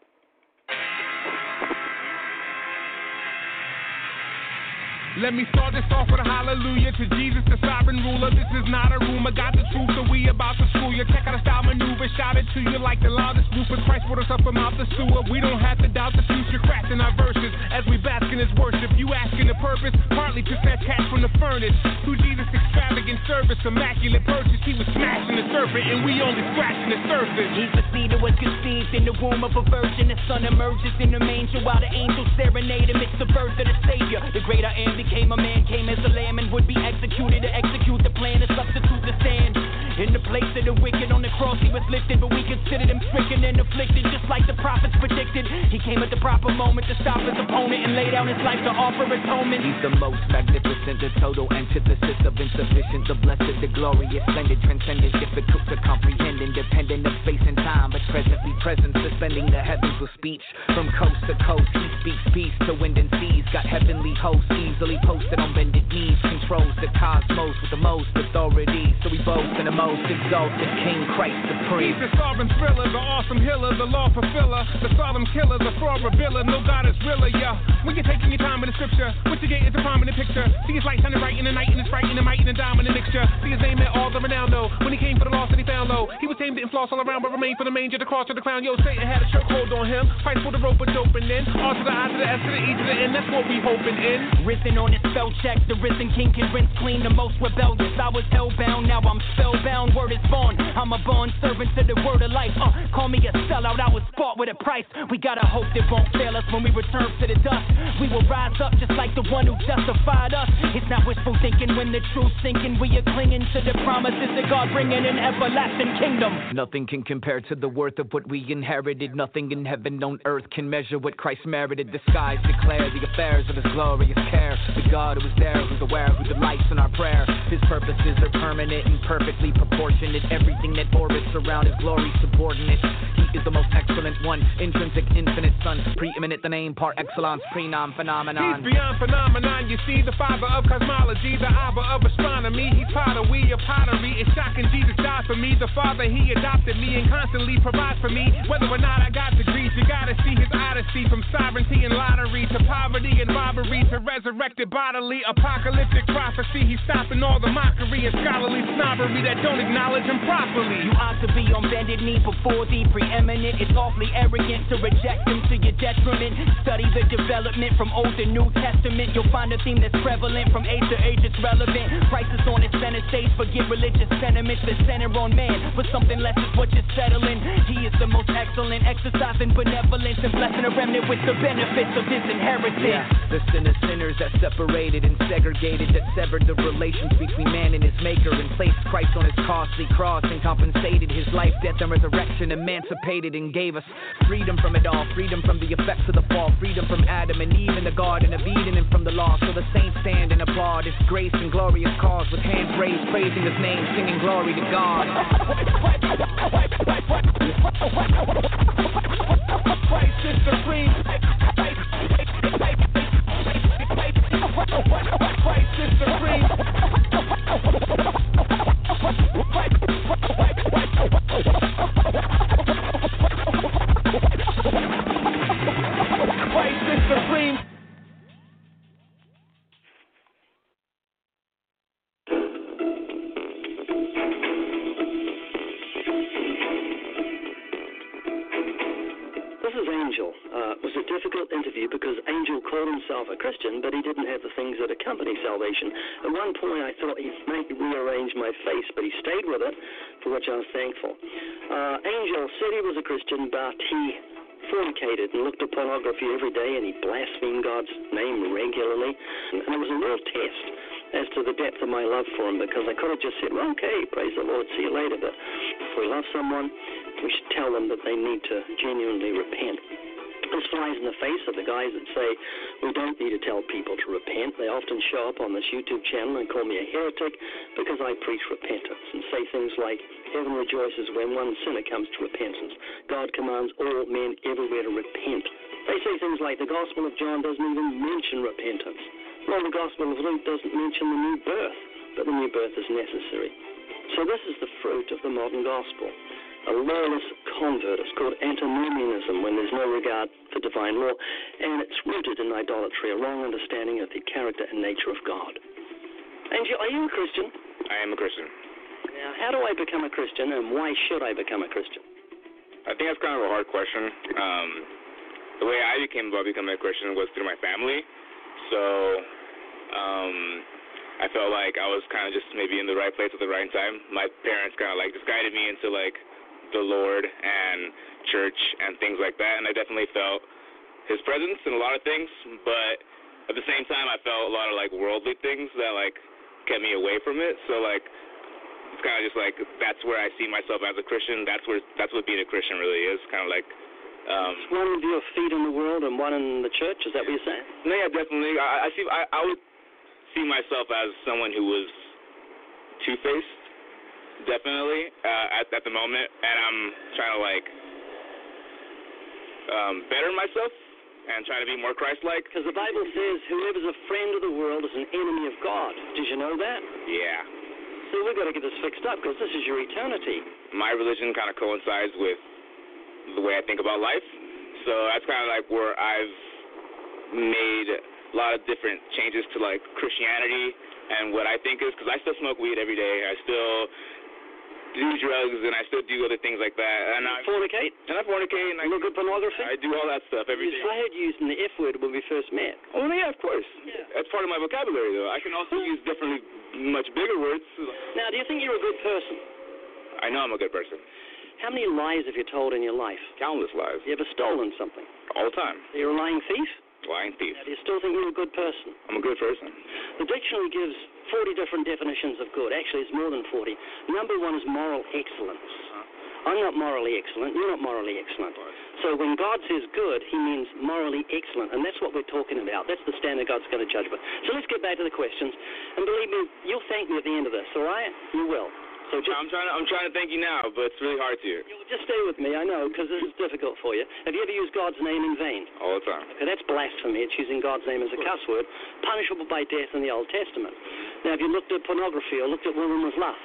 Let me start this off with a hallelujah to Jesus, the sovereign ruler. This is not a rumor, got the truth, so we about to school you. Check out a style maneuver, shout it to you like the loudest Rufus Christ brought us up from out the sewer. We don't have to doubt the future, crafting our verses as we bask in his worship. You asking the purpose, partly to fetch cash from the furnace. Through Jesus' extravagant service, immaculate purchase, he was smashing the serpent, and we only scratching the surface. The seed that was conceived in the womb of a virgin. The sun emerges in the manger while the angels serenade. It's the birth of the Savior. The great I am became a man, came as a lamb and would be executed to execute the plan to substitute the stand. In the place of the wicked on the cross, he was lifted, but we considered him stricken and afflicted, just like the prophets predicted. He came at the proper moment to stop his opponent and lay down his life to offer atonement. He's the most magnificent, the total antithesis of insufficient, the blessed, the glorious, splendid, transcendent, difficult to comprehend, independent of space and time, but presently present, suspending the heavens with speech. From coast to coast, he speaks peace to wind and seas, got heavenly hosts easily posted on bended knees, controls the cosmos with the most authority. So we boast in the most exalted King Christ supreme. He's the sovereign thriller, the awesome healer, the law fulfiller, the solemn killer, the fraud revealer. No God is realer, yeah. When you're taking your time in the scripture, what you get is a prominent picture. See his light shining bright in the night, and it's bright in the might and the diamond mixture. See his name at all the renown, though. When he came for the lost and he found low, he was tamed and floss all around, but remained for the manger, the cross, to the crown. Yo, Satan had a chokehold on him. Fight for the rope, but doping in. R to the I to the S to the E to the N. That's what we hoping in. Risen on his spell check, the risen king can rinse clean the most rebellious. I was hellbound, now I'm spellbound. Word is born. I'm a born servant to the word of life. Uh, call me a sellout, I was with a price. We gotta hope that won't fail us when we return to the dust. We will rise up just like the one who justified us. It's not wishful thinking when the truth's sinking. We are clinging to the promises of God, bringing an everlasting kingdom. Nothing can compare to the worth of what we inherited. Nothing in heaven on earth can measure what Christ merited. The skies declare the affairs of his glorious care. The God who is there, who's aware, who delights in our prayer. His purposes are permanent and perfectly proportionate. Everything that orbits around his glory subordinate. He is the most excellent one, intrinsic, infinite son, preeminent, the name par excellence, prenom phenomenon. He's beyond phenomenon. You see, the father of cosmology, the abba of astronomy. He's potter, we of pottery. It's shocking Jesus died for me. The father, he adopted me and constantly provides for me. Whether or not I got degrees, you gotta see his odyssey from sovereignty and lottery to poverty and robbery to resurrected bodily apocalyptic prophecy. He's stopping all the mockery and scholarly snobbery that don't acknowledge him properly. You ought to be on bended knee before the preeminent. It's awfully arrogant to reject him to your detriment. Study the development from Old to New Testament. You'll find a theme that's prevalent from age to age. It's relevant. Crisis on its center stage. Forget religious sentiments that center on man. But something less is what you're settling. He is the most excellent, exercising benevolence and blessing a remnant with the benefits of his inheritance. Yeah, the sin of sinners that separated and segregated, that severed the relations between man and his maker, and placed Christ on his costly cross and compensated his life, death, and resurrection, emancipated and gave us freedom from it all, freedom from the effects of the fall, freedom from Adam and Eve in the Garden of Eden, and from the law. So the saints stand and applaud his grace and glorious cause with hands raised, praising his name, singing glory to God. Christ is supreme. Christ is supreme. Supreme. This is Angel. Uh, it was a difficult interview because Angel called himself a Christian, but he didn't have the things that accompany salvation. At one point, I thought he might rearrange my face, but he stayed with it, for which I was thankful. Uh, Angel said he was a Christian, but he fornicated and looked at pornography every day, and he blasphemed God's name regularly. And it was a real test as to the depth of my love for him because I could have just said, well, okay, praise the Lord, see you later. But if we love someone, we should tell them that they need to genuinely repent. This flies in the face of the guys that say we don't need to tell people to repent. They often show up on this YouTube channel and call me a heretic because I preach repentance and say things like, Heaven rejoices when one sinner comes to repentance. God commands all men everywhere to repent. They say things like the Gospel of John doesn't even mention repentance. Well, the Gospel of Luke doesn't mention the new birth, but the new birth is necessary. So this is the fruit of the modern gospel a lawless convert. It's called antinomianism when there's no regard for divine law, and it's rooted in idolatry, a wrong understanding of the character and nature of God. Angie, are you a Christian? I am a Christian. Now, how do I become a Christian, and why should I become a Christian? I think that's kind of a hard question. Um, the way I became about becoming a Christian was through my family. So um, I felt like I was kind of just maybe in the right place at the right time. My parents kind of like just guided me into like the Lord and church and things like that. And I definitely felt His presence in a lot of things, but at the same time, I felt a lot of like worldly things that like kept me away from it. So like it's kind of just like that's where I see myself as a Christian. That's where that's what being a Christian really is. Kind of like. Um, one of your feet in the world and one in the church. Is that what you're saying? No, yeah, definitely. I, I see. I, I would see myself as someone who was two faced definitely uh, at at the moment, and I'm trying to like um, better myself and trying to be more Christ-like. Because the Bible says, "Whoever's a friend of the world is an enemy of God." Did you know that? Yeah. So we've got to get this fixed up because this is your eternity. My religion kind of coincides with the way I think about life, so that's kind of like where I've made a lot of different changes to like Christianity and what I think is because I still smoke weed every day. I still do drugs and I still do other things like that. And I fornicate. And I fornicate and I look at pornography. I do all that stuff every day. I heard used the F word when we first met. Oh yeah, of course. Yeah. That's part of my vocabulary though. I can also use differently, much bigger words. Now, do you think you're a good person? I know I'm a good person. How many lies have you told in your life? Countless lies. You ever stolen something? All the time. You're a lying thief. Lying thief. Now, do you still think you're a good person? I'm a good person. The dictionary gives 40 different definitions of good. Actually, it's more than 40. Number one is moral excellence. Uh-huh. I'm not morally excellent. You're not morally excellent. So when God says good, he means morally excellent. And that's what we're talking about. That's the standard God's going to judge by. So let's get back to the questions. And believe me, you'll thank me at the end of this, all right? You will. So just, I'm trying to I'm trying to thank you now, but it's really hard to. You. Just stay with me, I know, because this is difficult for you. Have you ever used God's name in vain? All the time. Okay, that's blasphemy. It's using God's name as a cuss word, punishable by death in the Old Testament. Now, have you looked at pornography or looked at women with lust?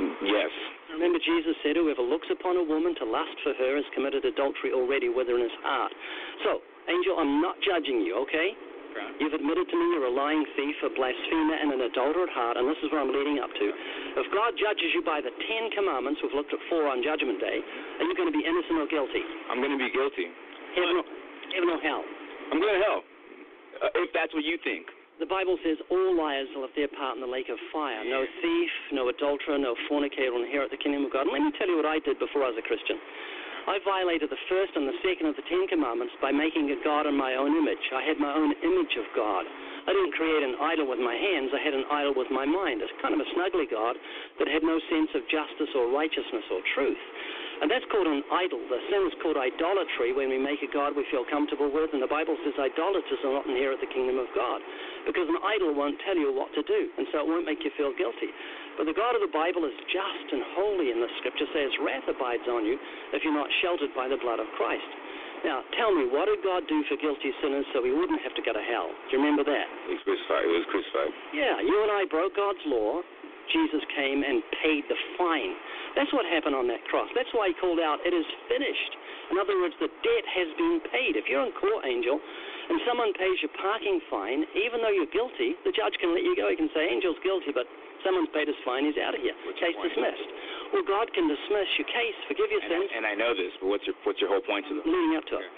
Mm, yes. Remember, Jesus said, Whoever looks upon a woman to lust for her has committed adultery already with her in his heart. So, Angel, I'm not judging you, okay? You've admitted to me you're a lying thief, a blasphemer, and an adulterer at heart, and this is what I'm leading up to. If God judges you by the Ten Commandments, we've looked at four on Judgment Day, are you going to be innocent or guilty? I'm going to be guilty. Heaven or, heaven or hell? I'm going to hell. Uh, if that's what you think. The Bible says all liars will have their part in the lake of fire. No thief, no adulterer, no fornicator will inherit the kingdom of God. And let me tell you what I did before I was a Christian. I violated the first and the second of the Ten Commandments by making a God in my own image. I had my own image of God. I didn't create an idol with my hands, I had an idol with my mind. It's kind of a snuggly God that had no sense of justice or righteousness or truth. And that's called an idol. The sin is called idolatry when we make a God we feel comfortable with. And the Bible says idolaters will not inherit the kingdom of God. Because an idol won't tell you what to do, and so it won't make you feel guilty. But the God of the Bible is just and holy, and the scripture says wrath abides on you if you're not sheltered by the blood of Christ. Now, tell me, what did God do for guilty sinners so we wouldn't have to go to hell? Do you remember that? He was crucified. He was crucified. Yeah, you and I broke God's law. Jesus came and paid the fine. That's what happened on that cross. That's why he called out, It is finished. In other words, the debt has been paid. If you're in court, Angel, and someone pays your parking fine, even though you're guilty, the judge can let you go. He can say, Angel's guilty, but Someone's paid his fine, he's out of here. What's case dismissed. Well, God can dismiss your case, forgive your And, sins, and I know this, but what's your what's your whole point to them? leading up to it.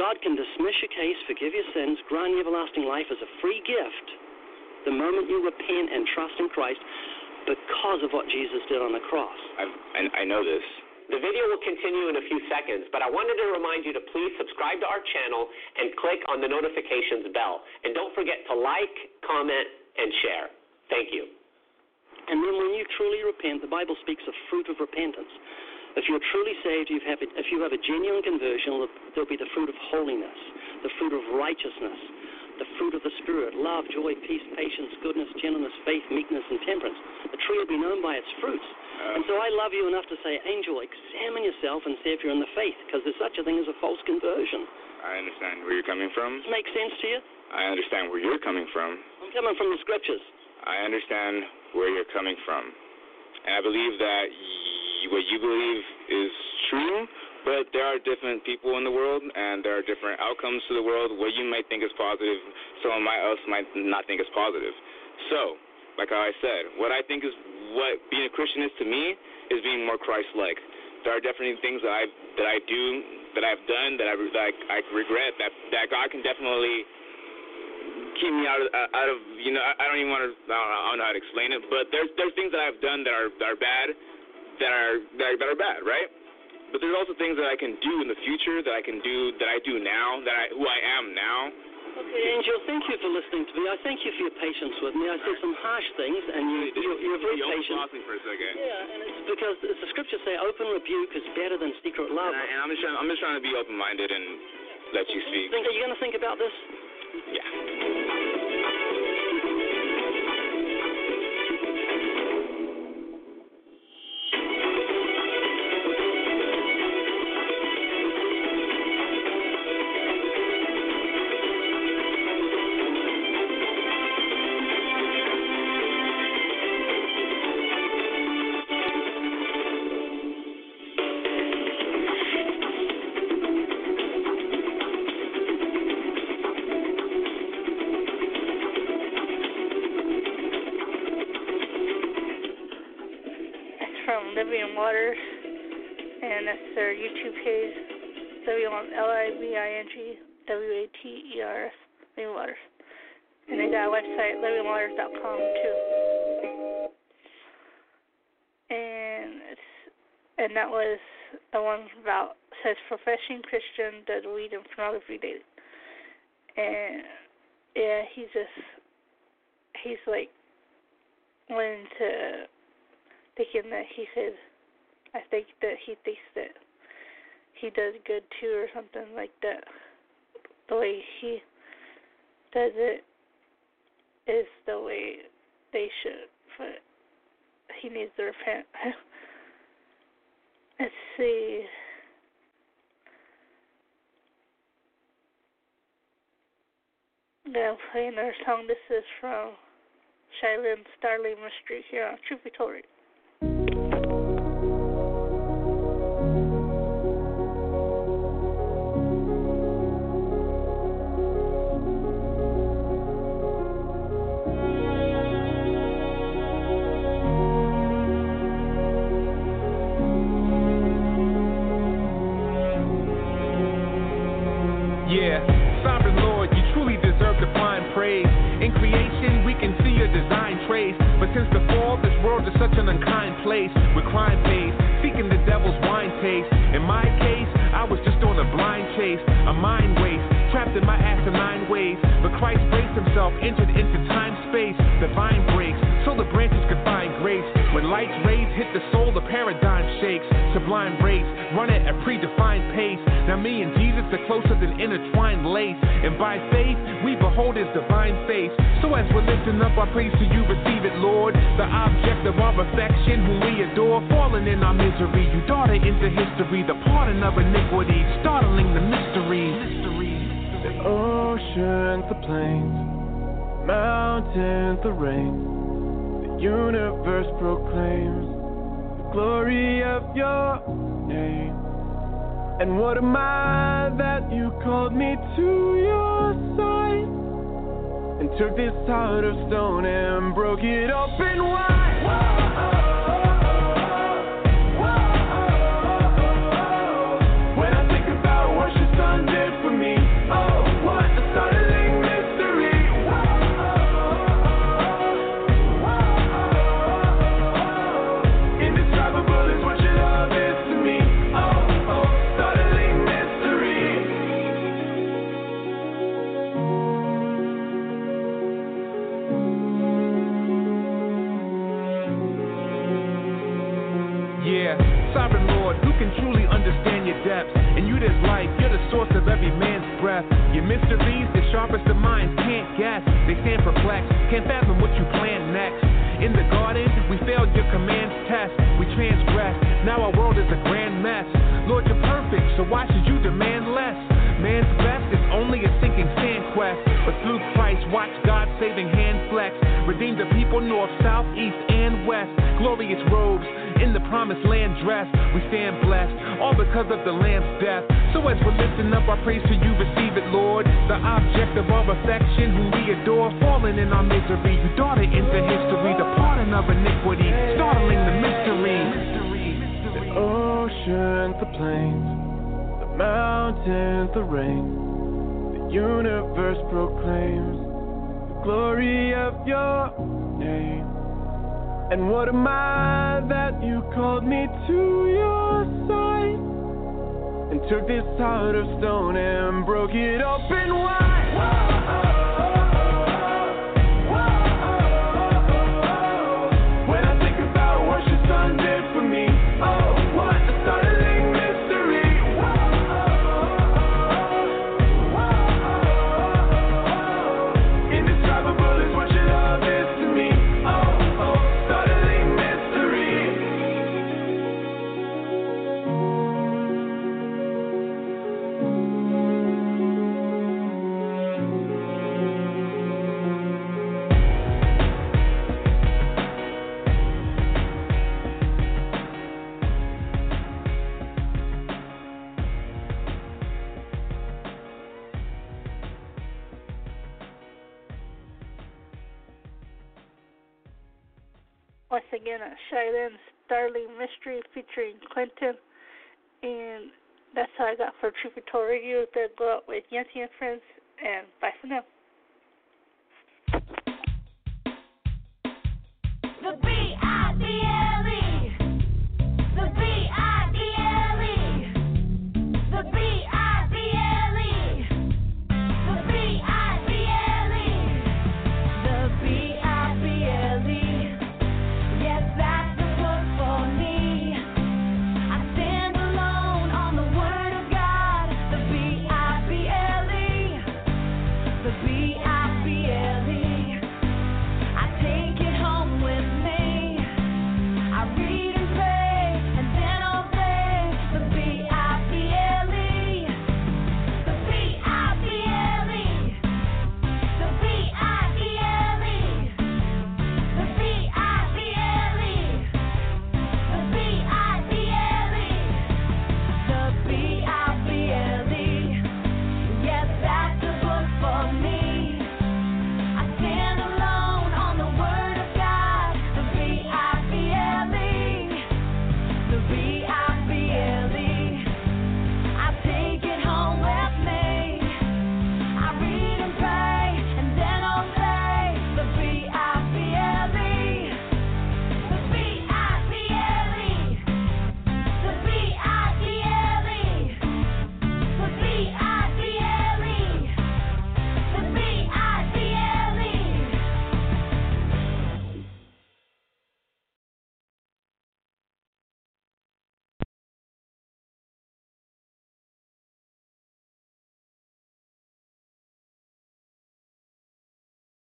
God can dismiss your case, forgive your sins, grant you everlasting life as a free gift the moment you repent and trust in Christ because of what Jesus did on the cross. I've, and I know this. The video will continue in a few seconds, but I wanted to remind you to please subscribe to our channel and click on the notifications bell. And don't forget to like, comment, and share. Thank you. And then when you truly repent, the Bible speaks of fruit of repentance. If you're truly saved, you have a, if you have a genuine conversion, there'll be the fruit of holiness, the fruit of righteousness, the fruit of the Spirit, love, joy, peace, patience, goodness, gentleness, faith, meekness, and temperance. The tree will be known by its fruits. And so I love you enough to say, Angel, examine yourself and see if you're in the faith, because there's such a thing as a false conversion. I understand where you're coming from. Does it make sense to you? I understand where you're coming from. I'm coming from the scriptures. I understand where you're coming from. And I believe that y- what you believe is true, but there are different people in the world and there are different outcomes to the world. What you might think is positive, someone else might not think is positive. So, like I said, what I think is what being a Christian is to me is being more Christ-like. There are definitely things that I that I do that I've done that I that I, regret that that God can definitely keep me out of out of you know I, don't even want to I don't, I don't know how to explain it, but there's there's things that I've done that are that are bad, that are that are, that are bad, right? But there's also things that I can do in the future that I can do that I do now that I who I am now. Angel, thank you for listening to me. I thank you for your patience with me. I said some harsh things, and you, you, you're very patient. for a second. Yeah, and it's because as the scriptures say, open rebuke is better than secret love. And, I, I'm just trying I'm just trying to be open minded and let you speak. Think, are you going to think about this? Yeah. YouTube page. W L I V I N G W A T E R S Living Waters, and they got a website livingwaters.com too. And and that was the one about says professing Christian does weed and pornography dating. And yeah, he's just he's like went to thinking that he could I think that he thinks that he does good too or something like that. The way he does it is the way they should, but he needs to repent. *laughs* Let's see. I'm gonna play another song. This is from Shai Linne Starling Mystery here on Truth Be Told. An unkind place. With crime pays, seeking the devil's wine taste. In my case, I was just on a blind chase, a mind waste, trapped in my asinine ways. But Christ braced himself, entered into time space. The vine so the branches could find grace. When light's rays hit the soul, the paradigm shakes. Sublime race, run at a predefined pace. Now me and Jesus are closer than intertwined lace. And by faith, we behold his divine face. So as we're lifting up our praise to you, receive it, Lord. The object of our affection, whom we adore, falling in our misery. You daughter into history, the pardon of iniquity, startling the mystery. The oceans, the plains, mountains, the rain, the universe proclaims the glory of your name. And what am I that you called me to your side and took this heart of stone and broke it open wide. When can truly understand your depths? And you that's life, you're the source of every man's breath. Your mysteries, the sharpest of minds can't guess. They stand perplexed, can't fathom what you plan next. In the garden, we failed your commands test. We transgressed, now our world is a grand mess. Lord, you're perfect, so why should you demand less? Man's best is only a sinking sand quest. But through Christ, watch God's saving hand flex. Redeem the people north, south, east, and west. Glorious robes in the promised land dressed. We stand blessed, all because of the Lamb's death. So as we're lifting up our praise to you, receive it, Lord. The object of our affection, whom we adore, fallen in our misery. You daughter into history, the pardon of iniquity, startling the mystery. The oceans, the plains, the mountains, the rain, the universe proclaims the glory of your name. And what am I that you called me to your side and took this heart of stone and broke it open wide? When Shai Linne Starling Mystery featuring Clinton. And that's all I got for Told Radio. Then go out with Yancy and Friends. And bye for now. The beat